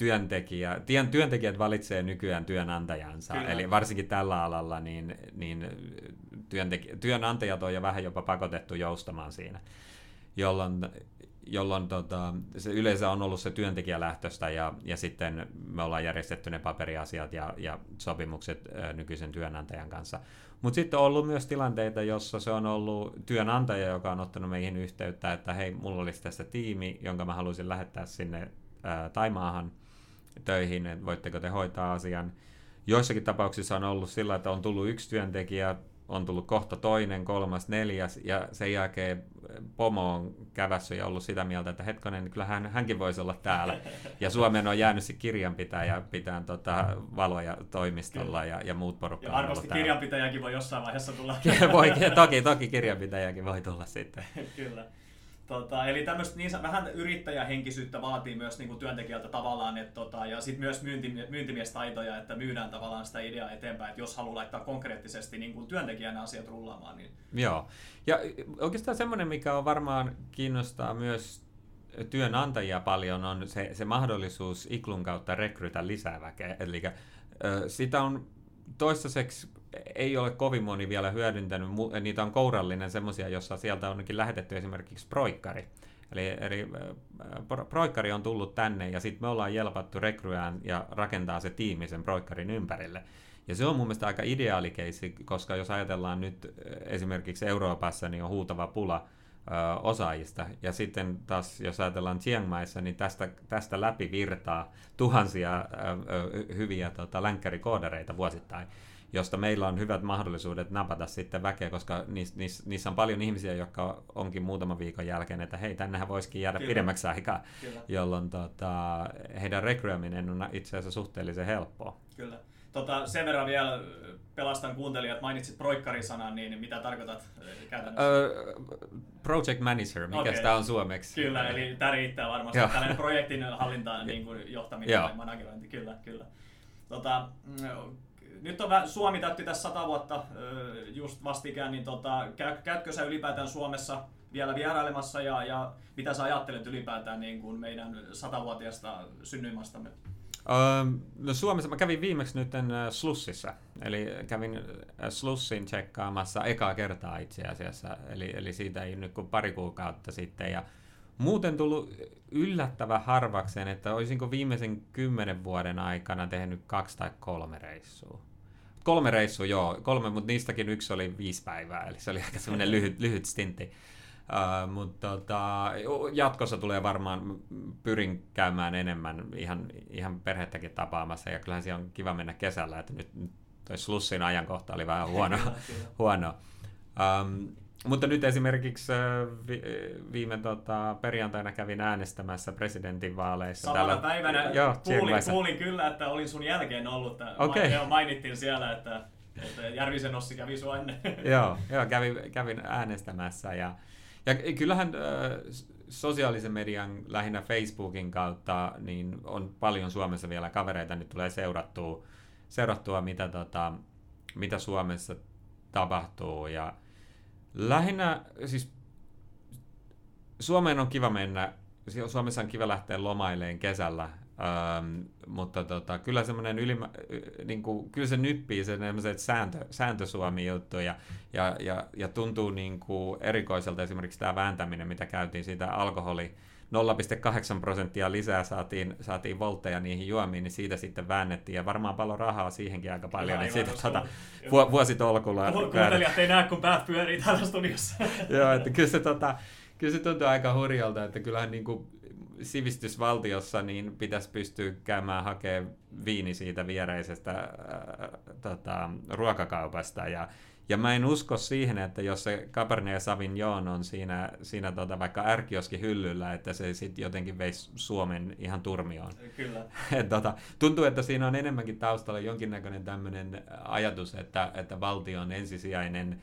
työntekijä, tien, työntekijät valitsee nykyään työnantajansa, Kyllä. eli varsinkin tällä alalla niin, niin työntekijä, työnantajat on jo vähän jopa pakotettu joustamaan siinä, jolloin, jolloin tota, se yleensä on ollut se työntekijälähtöistä ja, ja sitten me ollaan järjestetty ne paperiasiat ja, ja sopimukset ä, nykyisen työnantajan kanssa. Mutta sitten on ollut myös tilanteita, jossa se on ollut työnantaja, joka on ottanut meihin yhteyttä, että hei, mulla olisi tässä tiimi, jonka mä haluaisin lähettää sinne ää, Taimaahan töihin, että voitteko te hoitaa asian. Joissakin tapauksissa on ollut sillä, että on tullut yksi työntekijä, on tullut kohta toinen, kolmas, neljäs, ja sen jälkeen pomo on kävässä ja ollut sitä mieltä, että hetkonen, kyllä hän, hänkin voisi olla täällä. Ja Suomeen on jäänyt se kirjanpitäjä pitää tota, valoja toimistolla ja, ja muut porukka Ja varmasti kirjanpitäjäkin voi jossain vaiheessa tulla. voi, toki, toki kirjanpitäjäkin voi tulla sitten. kyllä. Tota, eli tämmöistä niin, vähän yrittäjähenkisyyttä vaatii myös niin kuin työntekijältä tavallaan, että, tota, ja sitten myös myynti, myyntimiestaitoja, että myydään tavallaan sitä ideaa eteenpäin, että jos haluaa laittaa konkreettisesti niin kuin työntekijän asiat rullaamaan. Niin... Joo, ja oikeastaan semmoinen, mikä on varmaan kiinnostaa myös työnantajia paljon, on se, se mahdollisuus Iklun kautta rekrytä lisää väkeä. Eli sitä on toistaiseksi ei ole kovin moni vielä hyödyntänyt, niitä on kourallinen semmoisia, jossa sieltä onkin lähetetty esimerkiksi proikkari. Eli, eli proikkari on tullut tänne ja sitten me ollaan jelpattu rekryään ja rakentaa se tiimi sen proikkarin ympärille. Ja se on mun mielestä aika ideaali keissi, koska jos ajatellaan nyt esimerkiksi Euroopassa, niin on huutava pula ö, osaajista. Ja sitten taas, jos ajatellaan Chiang Maissa, niin tästä, tästä läpi virtaa tuhansia ö, ö, hyviä tota, länkkärikoodareita vuosittain josta meillä on hyvät mahdollisuudet napata sitten väkeä, koska niissä, niissä, niissä on paljon ihmisiä, jotka onkin muutaman viikon jälkeen, että hei, tännehän voisikin jäädä Kyllä. pidemmäksi aikaa, Kyllä. jolloin tota, heidän rekryäminen on itse asiassa suhteellisen helppoa. Kyllä. Tota, sen verran vielä pelastan kuuntelijat, mainitsit proikkarisanan, niin mitä tarkoitat käytännössä? Uh, project manager, mikä okay. sitä on suomeksi? Kyllä, eli tämä riittää varmasti. Tällainen projektin hallinta, niin kuin johtaminen ja managerointi, kyllä, kyllä. Tota, mm, nyt on Suomi täytti tässä sata vuotta just vastikään, niin tota, käytkö sä ylipäätään Suomessa vielä vierailemassa ja, ja mitä sä ajattelet ylipäätään niin kuin meidän satavuotiaasta synnyinmastamme? Öö, no Suomessa mä kävin viimeksi nyt Slussissa, eli kävin Slussin tsekkaamassa ekaa kertaa itse asiassa, eli, eli siitä ei nyt kuin pari kuukautta sitten, ja muuten tullut yllättävän harvakseen, että olisinko viimeisen kymmenen vuoden aikana tehnyt kaksi tai kolme reissua. Kolme reissua, joo, kolme, mutta niistäkin yksi oli viisi päivää, eli se oli aika semmoinen lyhyt, lyhyt stintti. Uh, mutta tota, jatkossa tulee varmaan, pyrin käymään enemmän ihan, ihan perhettäkin tapaamassa, ja kyllähän siellä on kiva mennä kesällä, että nyt, nyt toi Slussin ajankohta oli vähän huono. huono. Um, mutta nyt esimerkiksi vi, viime tota, perjantaina kävin äänestämässä presidentinvaaleissa. Samana täällä, päivänä joo, kuulin, kuulin, kyllä, että olin sun jälkeen ollut. Okay. Mainittiin siellä, että, että Järvisen Ossi kävi sua ennen. joo, joo kävin, kävin äänestämässä ja, ja kyllähän äh, sosiaalisen median, lähinnä Facebookin kautta, niin on paljon Suomessa vielä kavereita, nyt tulee seurattua, seurattua mitä, tota, mitä Suomessa tapahtuu ja Lähinnä, siis Suomeen on kiva mennä, Suomessa on kiva lähteä lomaileen kesällä, ähm, mutta tota, kyllä semmoinen ylimä, niin kuin, kyllä se nyppii se sääntö, sääntösuomi juttu ja, ja, ja, ja tuntuu niin kuin erikoiselta esimerkiksi tämä vääntäminen, mitä käytiin siitä alkoholi, 0,8 prosenttia lisää saatiin, saatiin voltteja niihin juomiin, niin siitä sitten väännettiin. Ja varmaan paljon rahaa siihenkin aika paljon. Niin siitä tuota, vu- vuositolkulla... Kuuntelijat ei näe, kun päät pyörii täällä studiossa. Joo, että kyllä se, tota, kyllä se tuntuu aika hurjalta, että kyllähän niin kuin sivistysvaltiossa niin pitäisi pystyä käymään hakemaan viini siitä viereisestä äh, tota, ruokakaupasta ja ja mä en usko siihen, että jos se Cabernet Sauvignon on siinä, siinä tota, vaikka ärkioski hyllyllä, että se sitten jotenkin veisi Suomen ihan turmioon. Kyllä. Et, tota, tuntuu, että siinä on enemmänkin taustalla jonkinnäköinen tämmöinen ajatus, että, että valtio on ensisijainen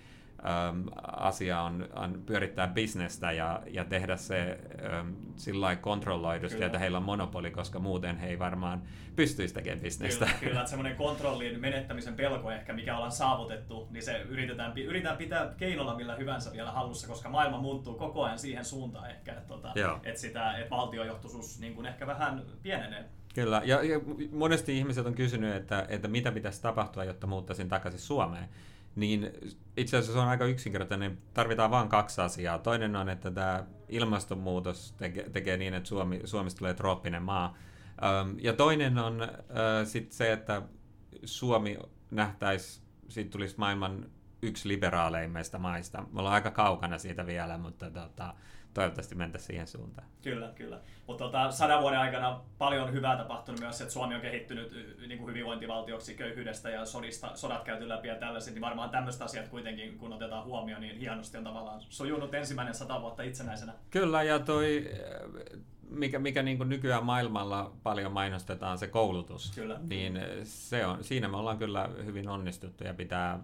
asia on, on pyörittää bisnestä ja, ja tehdä se äm, sillä kontrolloidusti, kyllä. että heillä on monopoli, koska muuten he ei varmaan pystyisi tekemään bisnestä. Kyllä, kyllä että semmoinen kontrollin menettämisen pelko ehkä, mikä ollaan saavutettu, niin se yritetään, yritetään pitää keinolla millä hyvänsä vielä hallussa, koska maailma muuttuu koko ajan siihen suuntaan ehkä, että, tota, että, sitä, että valtiojohtoisuus niin kuin ehkä vähän pienenee. Kyllä, ja, ja monesti ihmiset on kysynyt, että, että mitä pitäisi tapahtua, jotta muuttaisin takaisin Suomeen niin itse asiassa se on aika yksinkertainen. Tarvitaan vain kaksi asiaa. Toinen on, että tämä ilmastonmuutos tekee, tekee niin, että Suomi, Suomesta tulee trooppinen maa. ja toinen on uh, sit se, että Suomi nähtäisi, siitä tulisi maailman yksi liberaaleimmista maista. Me ollaan aika kaukana siitä vielä, mutta tota, toivottavasti mentä siihen suuntaan. Kyllä, kyllä. Mutta tota, sadan vuoden aikana paljon hyvää tapahtunut myös, että Suomi on kehittynyt niin kuin hyvinvointivaltioksi köyhyydestä ja sodista, sodat käyty läpi ja tällaiset, niin varmaan tämmöiset asiat kuitenkin, kun otetaan huomioon, niin hienosti on tavallaan sujunut ensimmäinen sata vuotta itsenäisenä. Kyllä, ja toi mikä, mikä niin kuin nykyään maailmalla paljon mainostetaan, se koulutus, kyllä. niin se on, siinä me ollaan kyllä hyvin onnistuttu ja pitää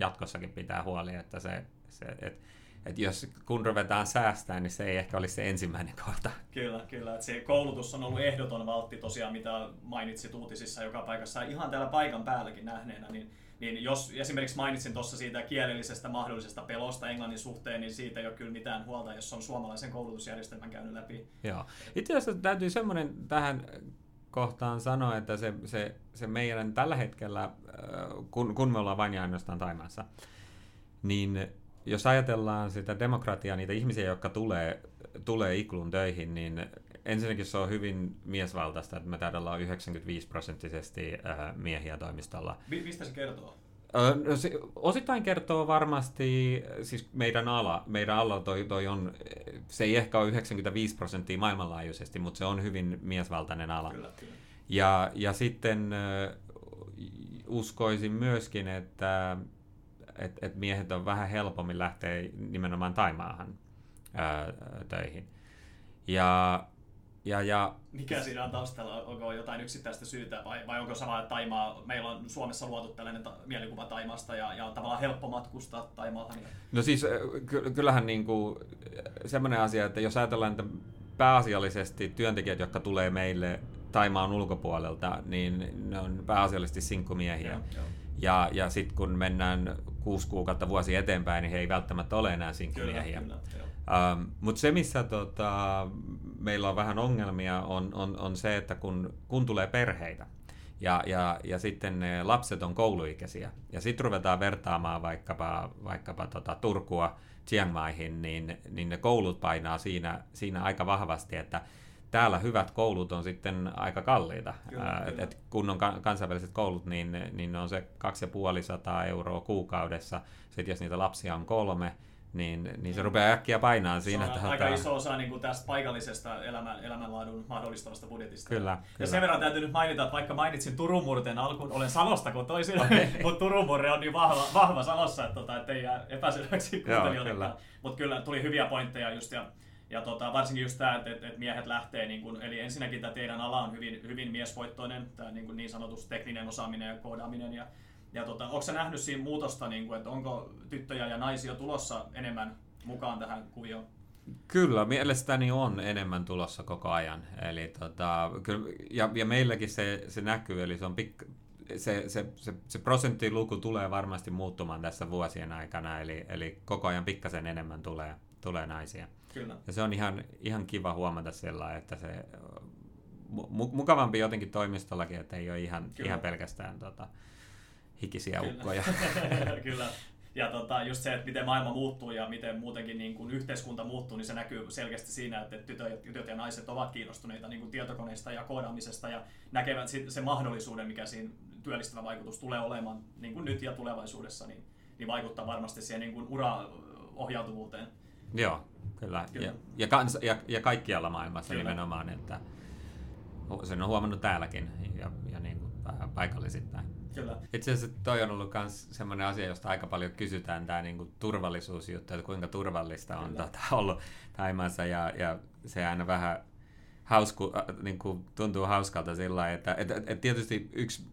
jatkossakin pitää huoli, että se, se että että jos kun ruvetaan säästää, niin se ei ehkä olisi se ensimmäinen kohta. Kyllä, kyllä. Että se koulutus on ollut ehdoton valtti tosiaan, mitä mainitsit uutisissa joka paikassa. Ihan täällä paikan päälläkin nähneenä, niin, niin jos esimerkiksi mainitsin tuossa siitä kielellisestä mahdollisesta pelosta englannin suhteen, niin siitä ei ole kyllä mitään huolta, jos on suomalaisen koulutusjärjestelmän käynyt läpi. Joo. Itse asiassa täytyy semmoinen tähän kohtaan sanoa, että se, se, se meidän tällä hetkellä, äh, kun, kun me ollaan vain ja ainoastaan Taimaassa, niin jos ajatellaan sitä demokratiaa, niitä ihmisiä, jotka tulee, tulee Iklun töihin, niin ensinnäkin se on hyvin miesvaltaista, että me täällä ollaan 95 prosenttisesti äh, miehiä toimistolla. Mistä se kertoo? No se osittain kertoo varmasti, siis meidän ala, meidän ala toi, toi on, se ei ehkä ole 95 prosenttia maailmanlaajuisesti, mutta se on hyvin miesvaltainen ala. Kyllä, kyllä. Ja, ja sitten uskoisin myöskin, että että et miehet on vähän helpommin lähteä nimenomaan Taimaahan ää, töihin. Ja, ja, ja, Mikä siinä on taustalla? Onko jotain yksittäistä syytä vai, vai onko sama, että Taimaa, meillä on Suomessa luotu tällainen ta- mielikuva Taimasta ja, ja on tavallaan helppo matkustaa Taimaahan? No siis ky- kyllähän niin kuin, semmoinen asia, että jos ajatellaan, että pääasiallisesti työntekijät, jotka tulee meille Taimaan ulkopuolelta, niin ne on pääasiallisesti sinkkumiehiä. Joo, joo. Ja, ja sitten kun mennään kuusi kuukautta vuosi eteenpäin, niin he ei välttämättä ole enää sinkkimiehiä. Ähm, Mutta se, missä tota, meillä on vähän ongelmia, on, on, on se, että kun, kun tulee perheitä, ja, ja, ja sitten ne lapset on kouluikäisiä, ja sitten ruvetaan vertaamaan vaikkapa, vaikkapa tota Turkua Chiang Maihin, niin, niin ne koulut painaa siinä, siinä aika vahvasti, että täällä hyvät koulut on sitten aika kalliita. Kyllä, Ää, kyllä. Et kun on kansainväliset koulut, niin, niin ne on se 2500 euroa kuukaudessa. Sitten jos niitä lapsia on kolme, niin, niin se rupeaa äkkiä painaa siinä. Se on aika iso osa niin kuin tästä paikallisesta elämän, elämänlaadun mahdollistavasta budjetista. Kyllä, ja kyllä. sen verran täytyy nyt mainita, että vaikka mainitsin Turumurten alkuun, olen Salosta kun toisin, okay. mutta Turumurre on niin vahva, vahva Salossa, että, tota, että ei jää epäselväksi kuuntelijoille. Mutta kyllä tuli hyviä pointteja just ja ja tota, varsinkin just tämä, että, että miehet lähtee, niin kun, eli ensinnäkin tämä teidän ala on hyvin, hyvin miesvoittoinen, tämä niin, niin sanotus tekninen osaaminen ja koodaaminen. Ja, ja tota, onko sä nähnyt siinä muutosta, niin kuin, että onko tyttöjä ja naisia tulossa enemmän mukaan tähän kuvioon? Kyllä, mielestäni on enemmän tulossa koko ajan. Eli tota, kyllä, ja, ja meilläkin se, se näkyy, eli se on pik, se, se, se, se prosenttiluku tulee varmasti muuttumaan tässä vuosien aikana, eli, eli koko ajan pikkasen enemmän tulee, tulee naisia. Kyllä. Ja se on ihan, ihan kiva huomata sillä että se mu- mukavampi jotenkin toimistollakin, että ei ole ihan, ihan pelkästään tota, hikisiä Kyllä. ukkoja. Kyllä. Ja tota, just se, että miten maailma muuttuu ja miten muutenkin niin kuin yhteiskunta muuttuu, niin se näkyy selkeästi siinä, että tytöt, tytöt ja naiset ovat kiinnostuneita niin kuin tietokoneista ja koodaamisesta ja näkevät sen mahdollisuuden, mikä siinä työllistävä vaikutus tulee olemaan niin kuin nyt ja tulevaisuudessa, niin, niin vaikuttaa varmasti siihen niin kuin uraohjautuvuuteen. Joo, kyllä. kyllä. Ja, ja, kans, ja, ja kaikkialla maailmassa kyllä. nimenomaan, että sen on huomannut täälläkin ja, ja niin kuin paikallisittain. Kyllä. Itse asiassa toi on ollut myös sellainen asia, josta aika paljon kysytään, tämä niin kuin turvallisuusjuttu, että kuinka turvallista on tota, ollut Taimaassa ja, ja se aina vähän hausku, äh, niin kuin tuntuu hauskalta sillä että et, et, et tietysti yksi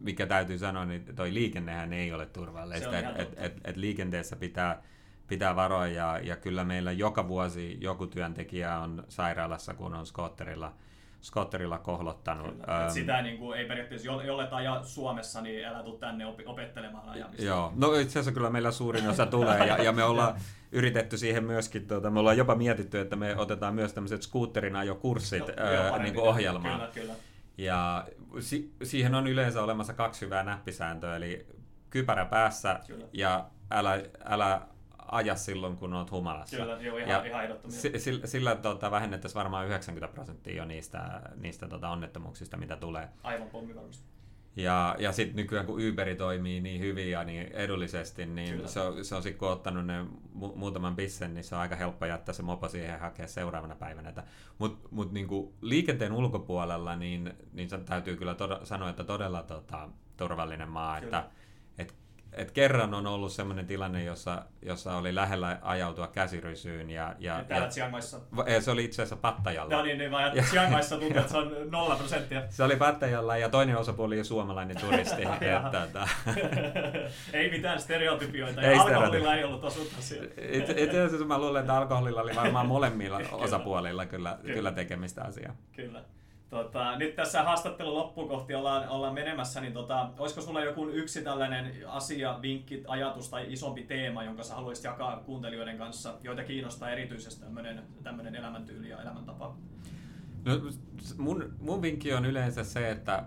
mikä täytyy sanoa, niin toi liikennehän ei ole turvallista. Et, et, et, et liikenteessä pitää, pitää varoa ja, ja kyllä meillä joka vuosi joku työntekijä on sairaalassa, kun on skotterilla – skotterilla kohlottanut. Kyllä. Ähm, sitä niin kuin, ei periaatteessa, jolle ajaa Suomessa, niin älä tule tänne opettelemaan ajamista. Joo, no itse asiassa kyllä meillä suurin osa tulee, ja, ja me ollaan yritetty siihen myöskin, tuota, me ollaan jopa mietitty, että me otetaan myös tämmöiset scooterin ajokurssit no, ää, niin kuin ohjelmaan. Kyllä, kyllä. Ja si- siihen on yleensä olemassa kaksi hyvää näppisääntöä, eli kypärä päässä kyllä. ja älä, älä aja silloin, kun olet humalassa. Kyllä, joo, ihan, ja ihan ehdottomasti. Sillä, sillä tota, vähennettäisiin varmaan 90 prosenttia jo niistä, niistä tota, onnettomuuksista, mitä tulee. Aivan pommi varmasti. Ja, ja sitten nykyään kun Uberi toimii niin hyvin ja niin edullisesti, niin se on, se on sitten kun ottanut ne mu- muutaman bissen, niin se on aika helppo jättää se mopo siihen ja hakea seuraavana päivänä. Mutta mut niinku liikenteen ulkopuolella, niin, niin täytyy kyllä tod- sanoa, että todella tota, turvallinen maa. Kyllä. Että et kerran on ollut sellainen tilanne, jossa, jossa oli lähellä ajautua käsirysyyn. Ja, ja, Täällä ja, Se oli itse asiassa Pattajalla. No niin, niin vaan Chiang tuntuu, että se on nolla prosenttia. Se oli Pattajalla ja toinen osapuoli oli suomalainen turisti. että, että... ei mitään stereotypioita ei ja alkoholilla ei ollut osuutta siellä. Itse asiassa mä luulen, että alkoholilla oli varmaan molemmilla osapuolilla kyllä, kyllä. kyllä tekemistä asiaa. Kyllä. Tota, nyt tässä haastattelun loppukohti ollaan, ollaan menemässä, niin tota, olisiko sulla joku yksi tällainen asia, vinkki, ajatus tai isompi teema, jonka sä haluaisit jakaa kuuntelijoiden kanssa, joita kiinnostaa erityisesti tämmöinen, tämmöinen elämäntyyli ja elämäntapa? No, mun, mun vinkki on yleensä se, että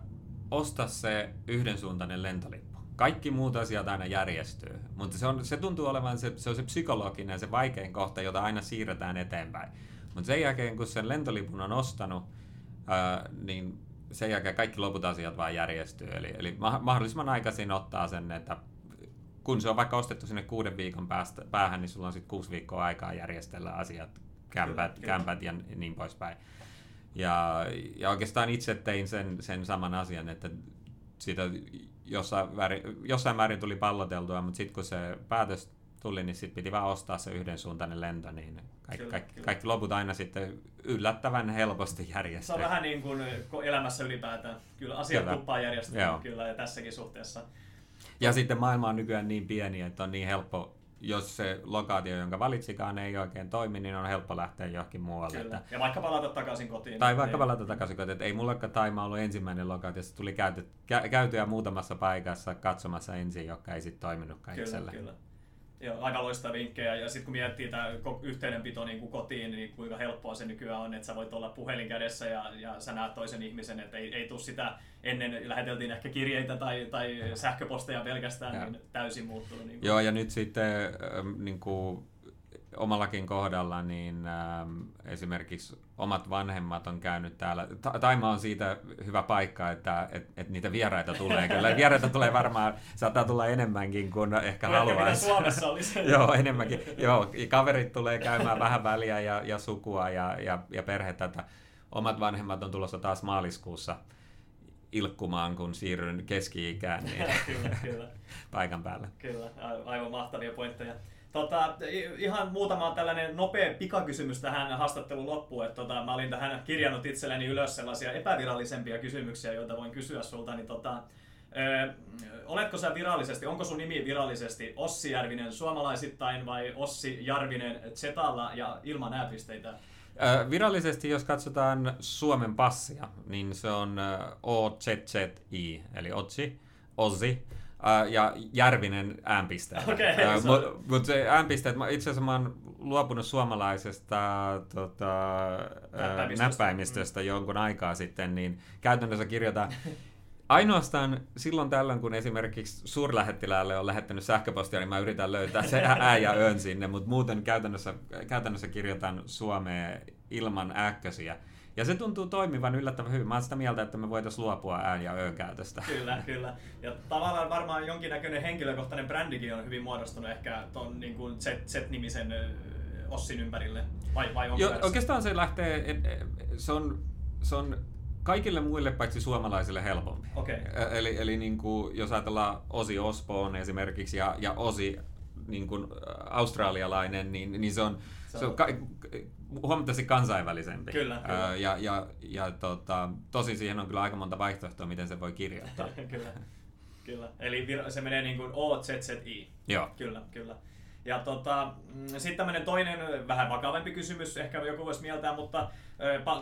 osta se yhdensuuntainen lentolippu. Kaikki muut asiat aina järjestyy, mutta se, on, se tuntuu olevan se, se, on se psykologinen se vaikein kohta, jota aina siirretään eteenpäin. Mutta sen jälkeen, kun sen lentolipun on ostanut, ää, niin sen jälkeen kaikki loput asiat vaan järjestyy. Eli, eli mahdollisimman aikaisin ottaa sen, että kun se on vaikka ostettu sinne kuuden viikon päästä, päähän, niin sulla on sitten kuusi viikkoa aikaa järjestellä asiat, kämpät, kyllä, kämpät kyllä. ja niin poispäin. Ja, ja oikeastaan itse tein sen, sen saman asian, että siitä jossain, väri, jossain määrin tuli palloteltua, mutta sitten kun se päätös tuli, niin sitten piti vaan ostaa se yhdensuuntainen lento, niin kaikki, kyllä, kaikki, kyllä. kaikki loput aina sitten yllättävän helposti järjestyy. Se on vähän niin kuin elämässä ylipäätään. Kyllä asiat kyllä. tuppaa järjestyä kyllä ja tässäkin suhteessa. Ja sitten maailma on nykyään niin pieni, että on niin helppo jos se lokaatio, jonka valitsikaan, ei oikein toimi, niin on helppo lähteä johonkin muualle. Kyllä. Että... Ja vaikka palata takaisin kotiin. Tai vaikka niin... palata takaisin kotiin. Että ei mullakaan Taima ollut ensimmäinen lokaatio, se tuli käyty, kä- käytyä muutamassa paikassa katsomassa ensin, joka ei sitten toiminutkaan kyllä, itselle. Kyllä. Joo, aika loistavia vinkkejä. Ja sitten kun miettii tämä yhteydenpito niin kuin kotiin, niin kuinka helppoa se nykyään on, että sä voit olla puhelin kädessä ja, ja sä näet toisen ihmisen, että ei, ei tule sitä, ennen läheteltiin ehkä kirjeitä tai, tai sähköposteja pelkästään, ja. niin täysin muuttunut. Niin kuin. Joo, ja nyt sitten niin kuin omallakin kohdalla, niin ähm, esimerkiksi omat vanhemmat on käynyt täällä. Ta- Taima on siitä hyvä paikka, että et, et niitä vieraita tulee. Kyllä vieraita tulee varmaan, saattaa tulla enemmänkin kuin ehkä haluaisi. Suomessa olisi. Joo, enemmänkin. Joo, kaverit tulee käymään vähän väliä ja, ja sukua ja, ja, ja perhettä. Että omat vanhemmat on tulossa taas maaliskuussa ilkkumaan, kun siirryn keski-ikään niin kyllä, kyllä. paikan päällä. Kyllä, aivan mahtavia pointteja. Tota, ihan muutama tällainen nopea pikakysymys tähän haastattelun loppuun. Että tota, mä olin tähän kirjannut itselleni ylös sellaisia epävirallisempia kysymyksiä, joita voin kysyä sulta. Niin tota, ö, oletko sä virallisesti, onko sun nimi virallisesti Ossi Järvinen suomalaisittain vai Ossi Järvinen Zetalla ja ilman ääpisteitä? Virallisesti, jos katsotaan Suomen passia, niin se on OZZI, eli Otsi, Ozzi. Uh, ja Järvinen äänpisteellä. Okay, uh, Mutta mut äänpisteet, itse asiassa mä oon luopunut suomalaisesta tota, näppäimistöstä. näppäimistöstä jonkun aikaa sitten, niin käytännössä kirjoitan Ainoastaan silloin tällöin, kun esimerkiksi suurlähettiläälle on lähettänyt sähköpostia, niin mä yritän löytää se ää ja ön sinne, mutta muuten käytännössä, käytännössä kirjoitan suomea ilman äkkösiä. Ja se tuntuu toimivan yllättävän hyvin. Mä oon sitä mieltä, että me voitaisiin luopua ään ja öön käytöstä. Kyllä, kyllä. Ja tavallaan varmaan jonkinnäköinen henkilökohtainen brändikin on hyvin muodostunut ehkä ton niin kuin Z-nimisen Ossin ympärille. Vai, vai jo, oikeastaan se lähtee, se on, se on kaikille muille paitsi suomalaisille helpompi. Okay. Eli, eli niin kuin, jos ajatellaan Osi Osbourne esimerkiksi ja, ja Osi niin kuin australialainen, niin, niin se on se on ka- huomattavasti kansainvälisempi. Kyllä, kyllä. ja, ja, ja tota, tosi siihen on kyllä aika monta vaihtoehtoa, miten se voi kirjoittaa. kyllä. Kyllä. Eli se menee niin kuin O, Z, Z, I. Joo. Kyllä, kyllä. Ja tota, mm, sitten tämmöinen toinen vähän vakavampi kysymys, ehkä joku voisi mieltää, mutta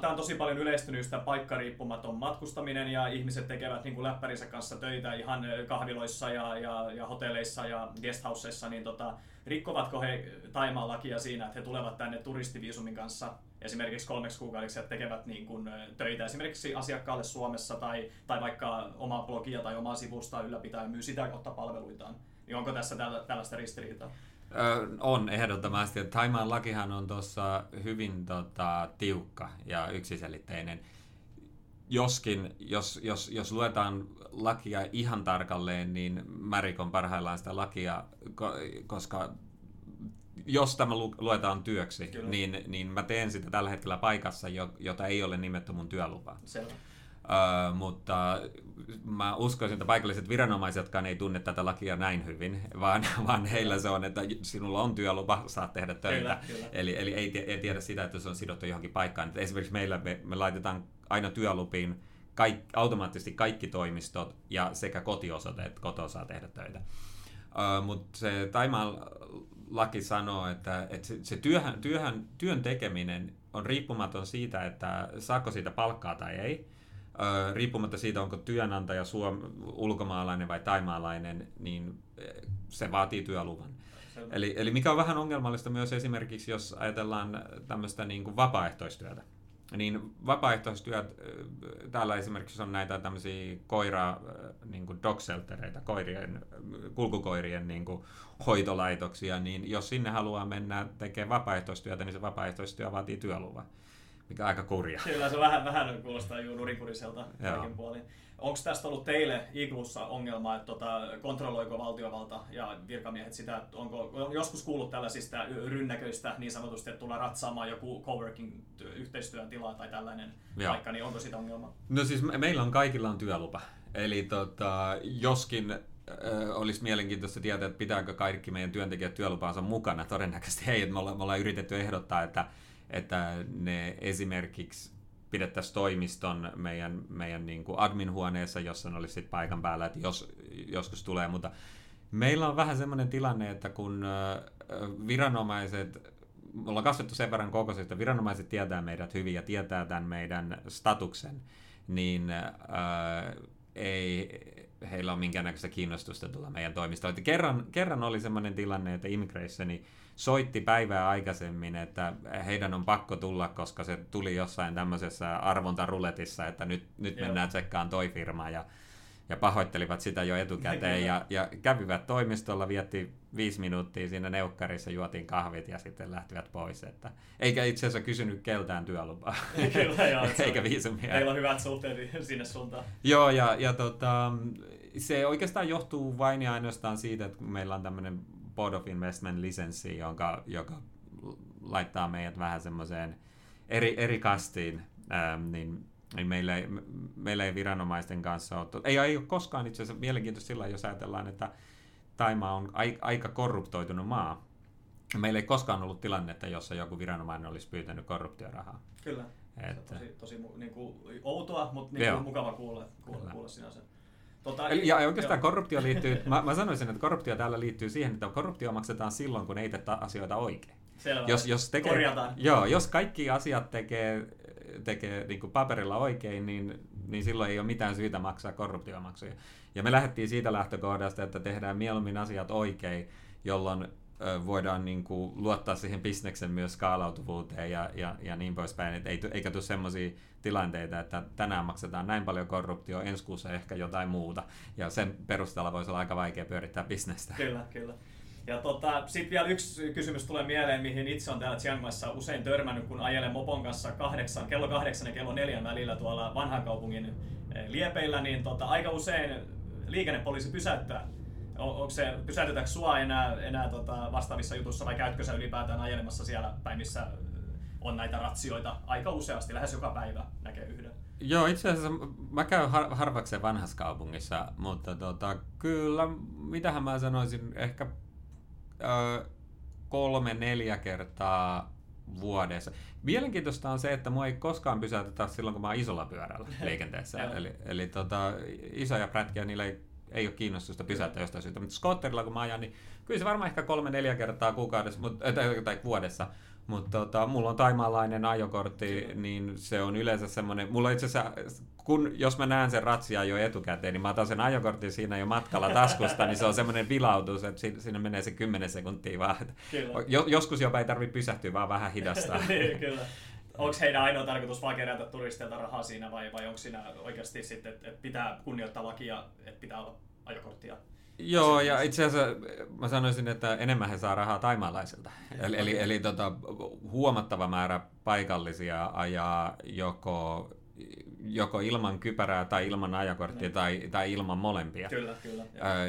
tämä on tosi paljon yleistynyt sitä paikkariippumaton matkustaminen ja ihmiset tekevät niin kuin läppärinsä kanssa töitä ihan kahviloissa ja, ja, ja hotelleissa ja guesthouseissa, niin tota, rikkovatko he Taimaan lakia siinä, että he tulevat tänne turistiviisumin kanssa esimerkiksi kolmeksi kuukaudeksi ja tekevät niin kuin, töitä esimerkiksi asiakkaalle Suomessa tai, tai vaikka omaa blogia tai omaa sivusta ylläpitää ja myy sitä kautta palveluitaan. Niin onko tässä tällaista ristiriitaa? On ehdottomasti. Taimaan lakihan on tuossa hyvin tota, tiukka ja yksiselitteinen. Joskin, jos, jos, jos luetaan lakia ihan tarkalleen, niin mä rikon parhaillaan sitä lakia, koska jos tämä luetaan työksi, niin, niin mä teen sitä tällä hetkellä paikassa, jota ei ole nimetty mun työlupa. Selvä. Mutta mä uskoisin, että paikalliset viranomaisetkaan ei tunne tätä lakia näin hyvin, vaan, vaan heillä se on, että sinulla on työlupa, saat tehdä töitä. Kyllä, kyllä. Eli, eli ei, ei tiedä sitä, että se on sidottu johonkin paikkaan. Että esimerkiksi meillä me, me laitetaan aina työlupiin kaik, automaattisesti kaikki toimistot ja sekä kotiosoite, että koto saa tehdä töitä. Uh, mutta se Taimaan laki sanoo, että, että se, se työhön, työhön, työn tekeminen on riippumaton siitä, että saako siitä palkkaa tai ei riippumatta siitä, onko työnantaja suom, ulkomaalainen vai taimaalainen, niin se vaatii työluvan. Eli, eli mikä on vähän ongelmallista myös esimerkiksi, jos ajatellaan tämmöistä niin kuin vapaaehtoistyötä. Niin vapaaehtoistyöt, täällä esimerkiksi on näitä tämmöisiä koira, niin kuin dog sheltereitä, koirien, kulkukoirien niin kuin hoitolaitoksia, niin jos sinne haluaa mennä tekemään vapaaehtoistyötä, niin se vapaaehtoistyö vaatii työluvan mikä aika kurja. Kyllä se vähän, vähän kuulostaa juu nurinkuriselta kaiken puolin. Onko tästä ollut teille Iglussa ongelma, että tota, kontrolloiko valtiovalta ja virkamiehet sitä, että onko on joskus kuullut tällaisista rynnäköistä niin sanotusti, että tullaan ratsaamaan joku coworking yhteistyön tilaa tai tällainen Joo. paikka, niin onko sitä ongelma? No siis me, meillä on kaikilla on työlupa. Eli tota, joskin olisi mielenkiintoista tietää, että pitääkö kaikki meidän työntekijät työlupaansa mukana. Todennäköisesti ei, että me ollaan, me ollaan yritetty ehdottaa, että että ne esimerkiksi pidettäisiin toimiston meidän, meidän niin kuin admin-huoneessa, jossa ne olisi sit paikan päällä, että jos joskus tulee, mutta meillä on vähän semmoinen tilanne, että kun viranomaiset, me ollaan kasvettu sen verran kokoisesti, että viranomaiset tietää meidät hyvin ja tietää tämän meidän statuksen, niin ää, ei heillä ole minkäännäköistä kiinnostusta tulla meidän toimistoon. Kerran, kerran oli semmoinen tilanne, että Immigrationi soitti päivää aikaisemmin, että heidän on pakko tulla, koska se tuli jossain tämmöisessä arvontaruletissa, että nyt, nyt mennään tsekkaan toi firma ja, ja pahoittelivat sitä jo etukäteen ja, ja kävivät toimistolla, vietti viisi minuuttia siinä neukkarissa, juotiin kahvit ja sitten lähtivät pois. Että, eikä itse asiassa kysynyt keltään työlupaa. Kyllä, joo, eikä viisumia. Meillä on hyvät suhteet sinne suuntaan. Joo, ja, ja tota, se oikeastaan johtuu vain ja ainoastaan siitä, että meillä on tämmöinen Board of Investment lisenssi, jonka, joka laittaa meidät vähän semmoiseen eri, eri kastiin, ähm, niin, niin meillä, ei, meillä ei viranomaisten kanssa ole, ei, ei ole koskaan itse asiassa mielenkiintoista sillä, jos ajatellaan, että Taima on aika korruptoitunut maa. Meillä ei koskaan ollut tilannetta, jossa joku viranomainen olisi pyytänyt korruptiorahaa. Kyllä. Että... Se on tosi, tosi niin kuin, outoa, mutta niin kuin, mukava kuulla, kuulla, kuulla sinänsä. Tota, ja oikeastaan korruptio liittyy, mä, mä sanoisin, että korruptio täällä liittyy siihen, että korruptio maksetaan silloin, kun ei tee asioita oikein. Selvä. Jos, jos tekee, Korjataan. Joo, jos kaikki asiat tekee, tekee niin kuin paperilla oikein, niin, niin silloin ei ole mitään syytä maksaa korruptiomaksuja. Ja me lähdettiin siitä lähtökohdasta, että tehdään mieluummin asiat oikein, jolloin voidaan niin kuin luottaa siihen bisneksen myös skaalautuvuuteen ja, ja, ja niin poispäin. Et ei, eikä tule sellaisia tilanteita, että tänään maksetaan näin paljon korruptio, ensi kuussa ehkä jotain muuta. Ja sen perusteella voisi olla aika vaikea pyörittää bisnestä. Kyllä, kyllä. Ja tota, sitten vielä yksi kysymys tulee mieleen, mihin itse on täällä Chiang Maissa usein törmännyt, kun ajelen Mopon kanssa kahdeksan, kello kahdeksan ja kello neljän välillä tuolla vanhan kaupungin liepeillä, niin tota, aika usein liikennepoliisi pysäyttää onko se, pysäytetäänkö sua enää, enää tota vastaavissa jutussa vai käytkö sä ylipäätään ajelemassa siellä päin, missä on näitä ratsioita aika useasti, lähes joka päivä näkee yhden? Joo, itse asiassa mä käyn har- harvakseen vanhassa kaupungissa, mutta tota, kyllä, mitähän mä sanoisin, ehkä ö, kolme, neljä kertaa vuodessa. Mielenkiintoista on se, että mua ei koskaan pysäytetä silloin, kun mä oon isolla pyörällä liikenteessä. eli eli tota, isoja prätkiä, niillä ei, ei ole kiinnostusta pysäyttää jostain syystä. Mutta skotterilla, kun mä ajan, niin kyllä se varmaan ehkä kolme-neljä kertaa kuukaudessa mut, tai, tai vuodessa mutta tota, mulla on taimaalainen ajokortti, niin se on yleensä semmoinen, mulla itse asiassa, kun, jos mä näen sen ratsia jo etukäteen, niin mä otan sen ajokortin siinä jo matkalla taskusta, niin se on semmoinen vilautus, että siinä menee se 10 sekuntia vaan. Kyllä. Joskus jopa ei tarvitse pysähtyä, vaan vähän hidastaa. niin, kyllä. Onko heidän ainoa tarkoitus vaan kerätä turisteilta rahaa siinä vai, vai onko siinä oikeasti sitten, että pitää kunnioittaa lakia, että pitää olla ajokorttia? Joo, ja itse asiassa mä sanoisin, että enemmän he saa rahaa taimaalaisilta. Eli, eli, eli tota, huomattava määrä paikallisia ajaa joko, joko ilman kypärää tai ilman ajakorttia tai, tai ilman molempia. Kyllä, kyllä.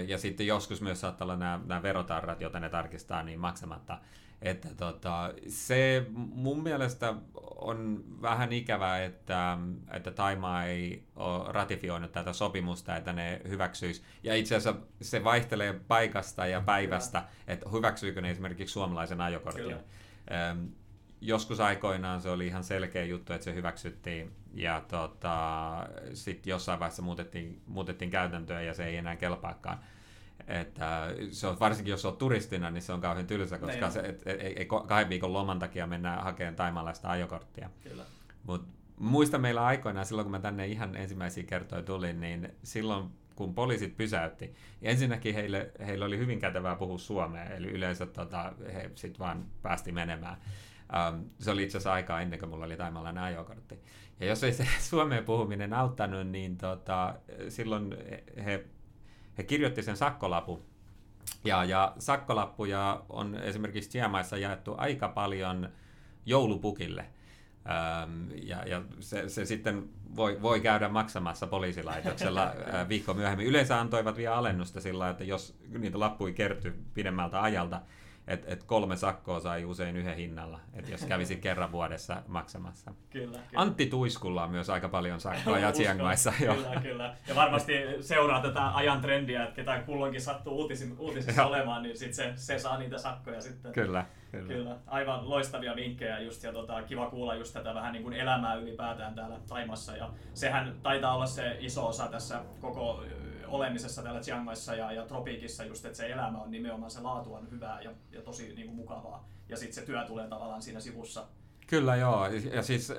Ja sitten joskus myös saattaa olla nämä, nämä verotarrat, joita ne tarkistaa, niin maksamatta. Että tota, se mun mielestä on vähän ikävää, että, että Taimaa ei ole ratifioinut tätä sopimusta, että ne hyväksyisi. Ja itse asiassa se vaihtelee paikasta ja päivästä, että hyväksyykö ne esimerkiksi suomalaisen ajokortin. Ähm, joskus aikoinaan se oli ihan selkeä juttu, että se hyväksyttiin ja tota, sitten jossain vaiheessa muutettiin, muutettiin käytäntöä ja se ei enää kelpaakaan. Että se on, varsinkin jos olet turistina, niin se on kauhean tylsä, koska niin se, et, et, ei, kahden viikon loman takia mennään hakemaan taimalaista ajokorttia. Kyllä. Mut muista meillä aikoinaan, silloin kun mä tänne ihan ensimmäisiä kertoja tulin, niin silloin kun poliisit pysäytti, niin ensinnäkin heille, heille oli hyvin kätevää puhua suomea, eli yleensä tota, he sitten vaan päästi menemään. Um, se oli itse asiassa aikaa ennen kuin mulla oli taimalainen ajokortti. Ja jos ei se suomeen puhuminen auttanut, niin tota, silloin he he kirjoitti sen sakkolapun. Ja, ja sakkolappuja on esimerkiksi Tiemaissa jaettu aika paljon joulupukille. Ähm, ja ja se, se sitten voi, voi käydä maksamassa poliisilaitoksella äh, viikko myöhemmin. Yleensä antoivat vielä alennusta sillä, että jos niitä lappuja kertyi pidemmältä ajalta, että et kolme sakkoa sai usein yhden hinnalla, että jos kävisi kerran vuodessa maksamassa. Kyllä, kyllä. Antti Tuiskulla on myös aika paljon sakkoa ja Chiangmaissa. Kyllä, kyllä. Ja varmasti seuraa tätä ajan trendiä, että ketä kulloinkin sattuu uutisissa, uutisissa olemaan, niin sit se, se saa niitä sakkoja sitten. Kyllä. Kyllä. Kyllä. Aivan loistavia vinkkejä just ja tota, kiva kuulla just tätä vähän niin kuin elämää ylipäätään täällä Taimassa ja sehän taitaa olla se iso osa tässä koko olemisessa täällä Chiangmaissa ja, ja tropiikissa just, että se elämä on nimenomaan, se laatu on hyvää ja, ja tosi niin kuin mukavaa. Ja sitten se työ tulee tavallaan siinä sivussa. Kyllä joo, ja siis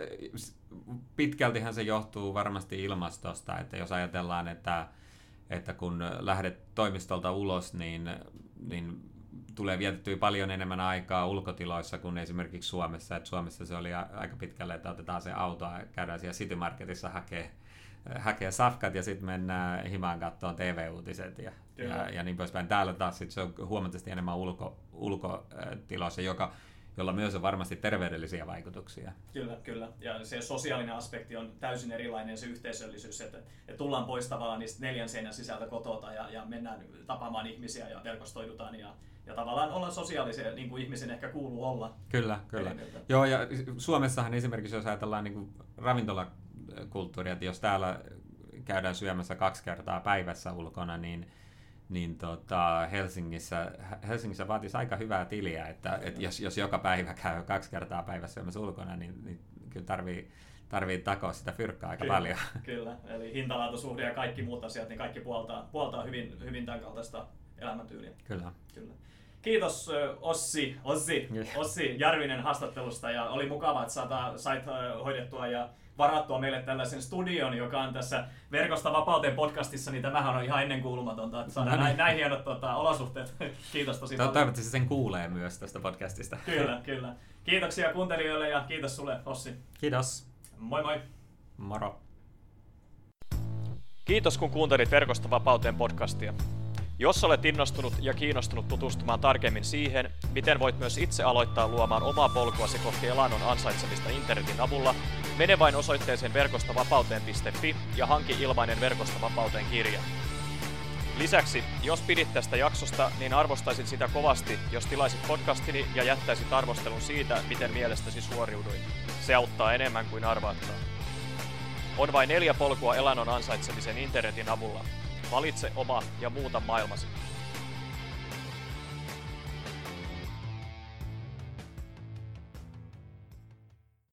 pitkältihän se johtuu varmasti ilmastosta, että jos ajatellaan, että, että kun lähdet toimistolta ulos, niin, niin tulee vietettyä paljon enemmän aikaa ulkotiloissa kuin esimerkiksi Suomessa. Et Suomessa se oli aika pitkälle, että otetaan se auto ja käydään siellä City Marketissa hakee hakee safkat ja sitten mennään himaan katsoa TV-uutiset ja, ja, ja, niin poispäin. Täällä taas sit se on huomattavasti enemmän ulko, ulkotiloissa, joka, jolla myös on varmasti terveydellisiä vaikutuksia. Kyllä, kyllä. Ja se sosiaalinen aspekti on täysin erilainen, se yhteisöllisyys, että, että tullaan pois tavallaan niistä neljän seinän sisältä kotota ja, ja mennään tapaamaan ihmisiä ja verkostoidutaan ja, ja tavallaan olla sosiaalisia, niin kuin ihmisen ehkä kuuluu olla. Kyllä, kyllä. Joo, ja Suomessahan esimerkiksi, jos ajatellaan niin kuin ravintola kulttuuri, että jos täällä käydään syömässä kaksi kertaa päivässä ulkona, niin, niin tota Helsingissä, Helsingissä vaatisi aika hyvää tiliä, että, että jos, jos joka päivä käy kaksi kertaa päivässä syömässä ulkona, niin, niin kyllä tarvii, tarvii takoa sitä fyrkkaa aika kyllä, paljon. Kyllä, eli hintalaatusuhde ja kaikki muut asiat, niin kaikki puoltaa, puoltaa hyvin, hyvin tämän kaltaista elämäntyyliä. Kyllä. kyllä. Kiitos Ossi, Ossi, Ossi Järvinen haastattelusta ja oli mukava, että sait hoidettua ja varattua meille tällaisen studion, joka on tässä Verkosta vapauteen podcastissa, niin tämähän on ihan ennenkuulumatonta, että saadaan no niin. näin, näin hienot tota, olosuhteet. Kiitos tosi paljon. Toivottavasti sen kuulee myös tästä podcastista. Kyllä, kyllä. Kiitoksia kuuntelijoille ja kiitos sulle, Ossi. Kiitos. Moi moi. Moro. Kiitos kun kuuntelit Verkosta vapauteen podcastia. Jos olet innostunut ja kiinnostunut tutustumaan tarkemmin siihen, miten voit myös itse aloittaa luomaan omaa polkuasi kohti elannon ansaitsemista internetin avulla, mene vain osoitteeseen verkostavapauteen.fi ja hanki ilmainen Verkosta vapauteen kirja. Lisäksi, jos pidit tästä jaksosta, niin arvostaisin sitä kovasti, jos tilaisit podcastini ja jättäisit arvostelun siitä, miten mielestäsi suoriuduin. Se auttaa enemmän kuin arvaattaa. On vain neljä polkua elannon ansaitsemisen internetin avulla. Valitse oma ja muuta maailmasi.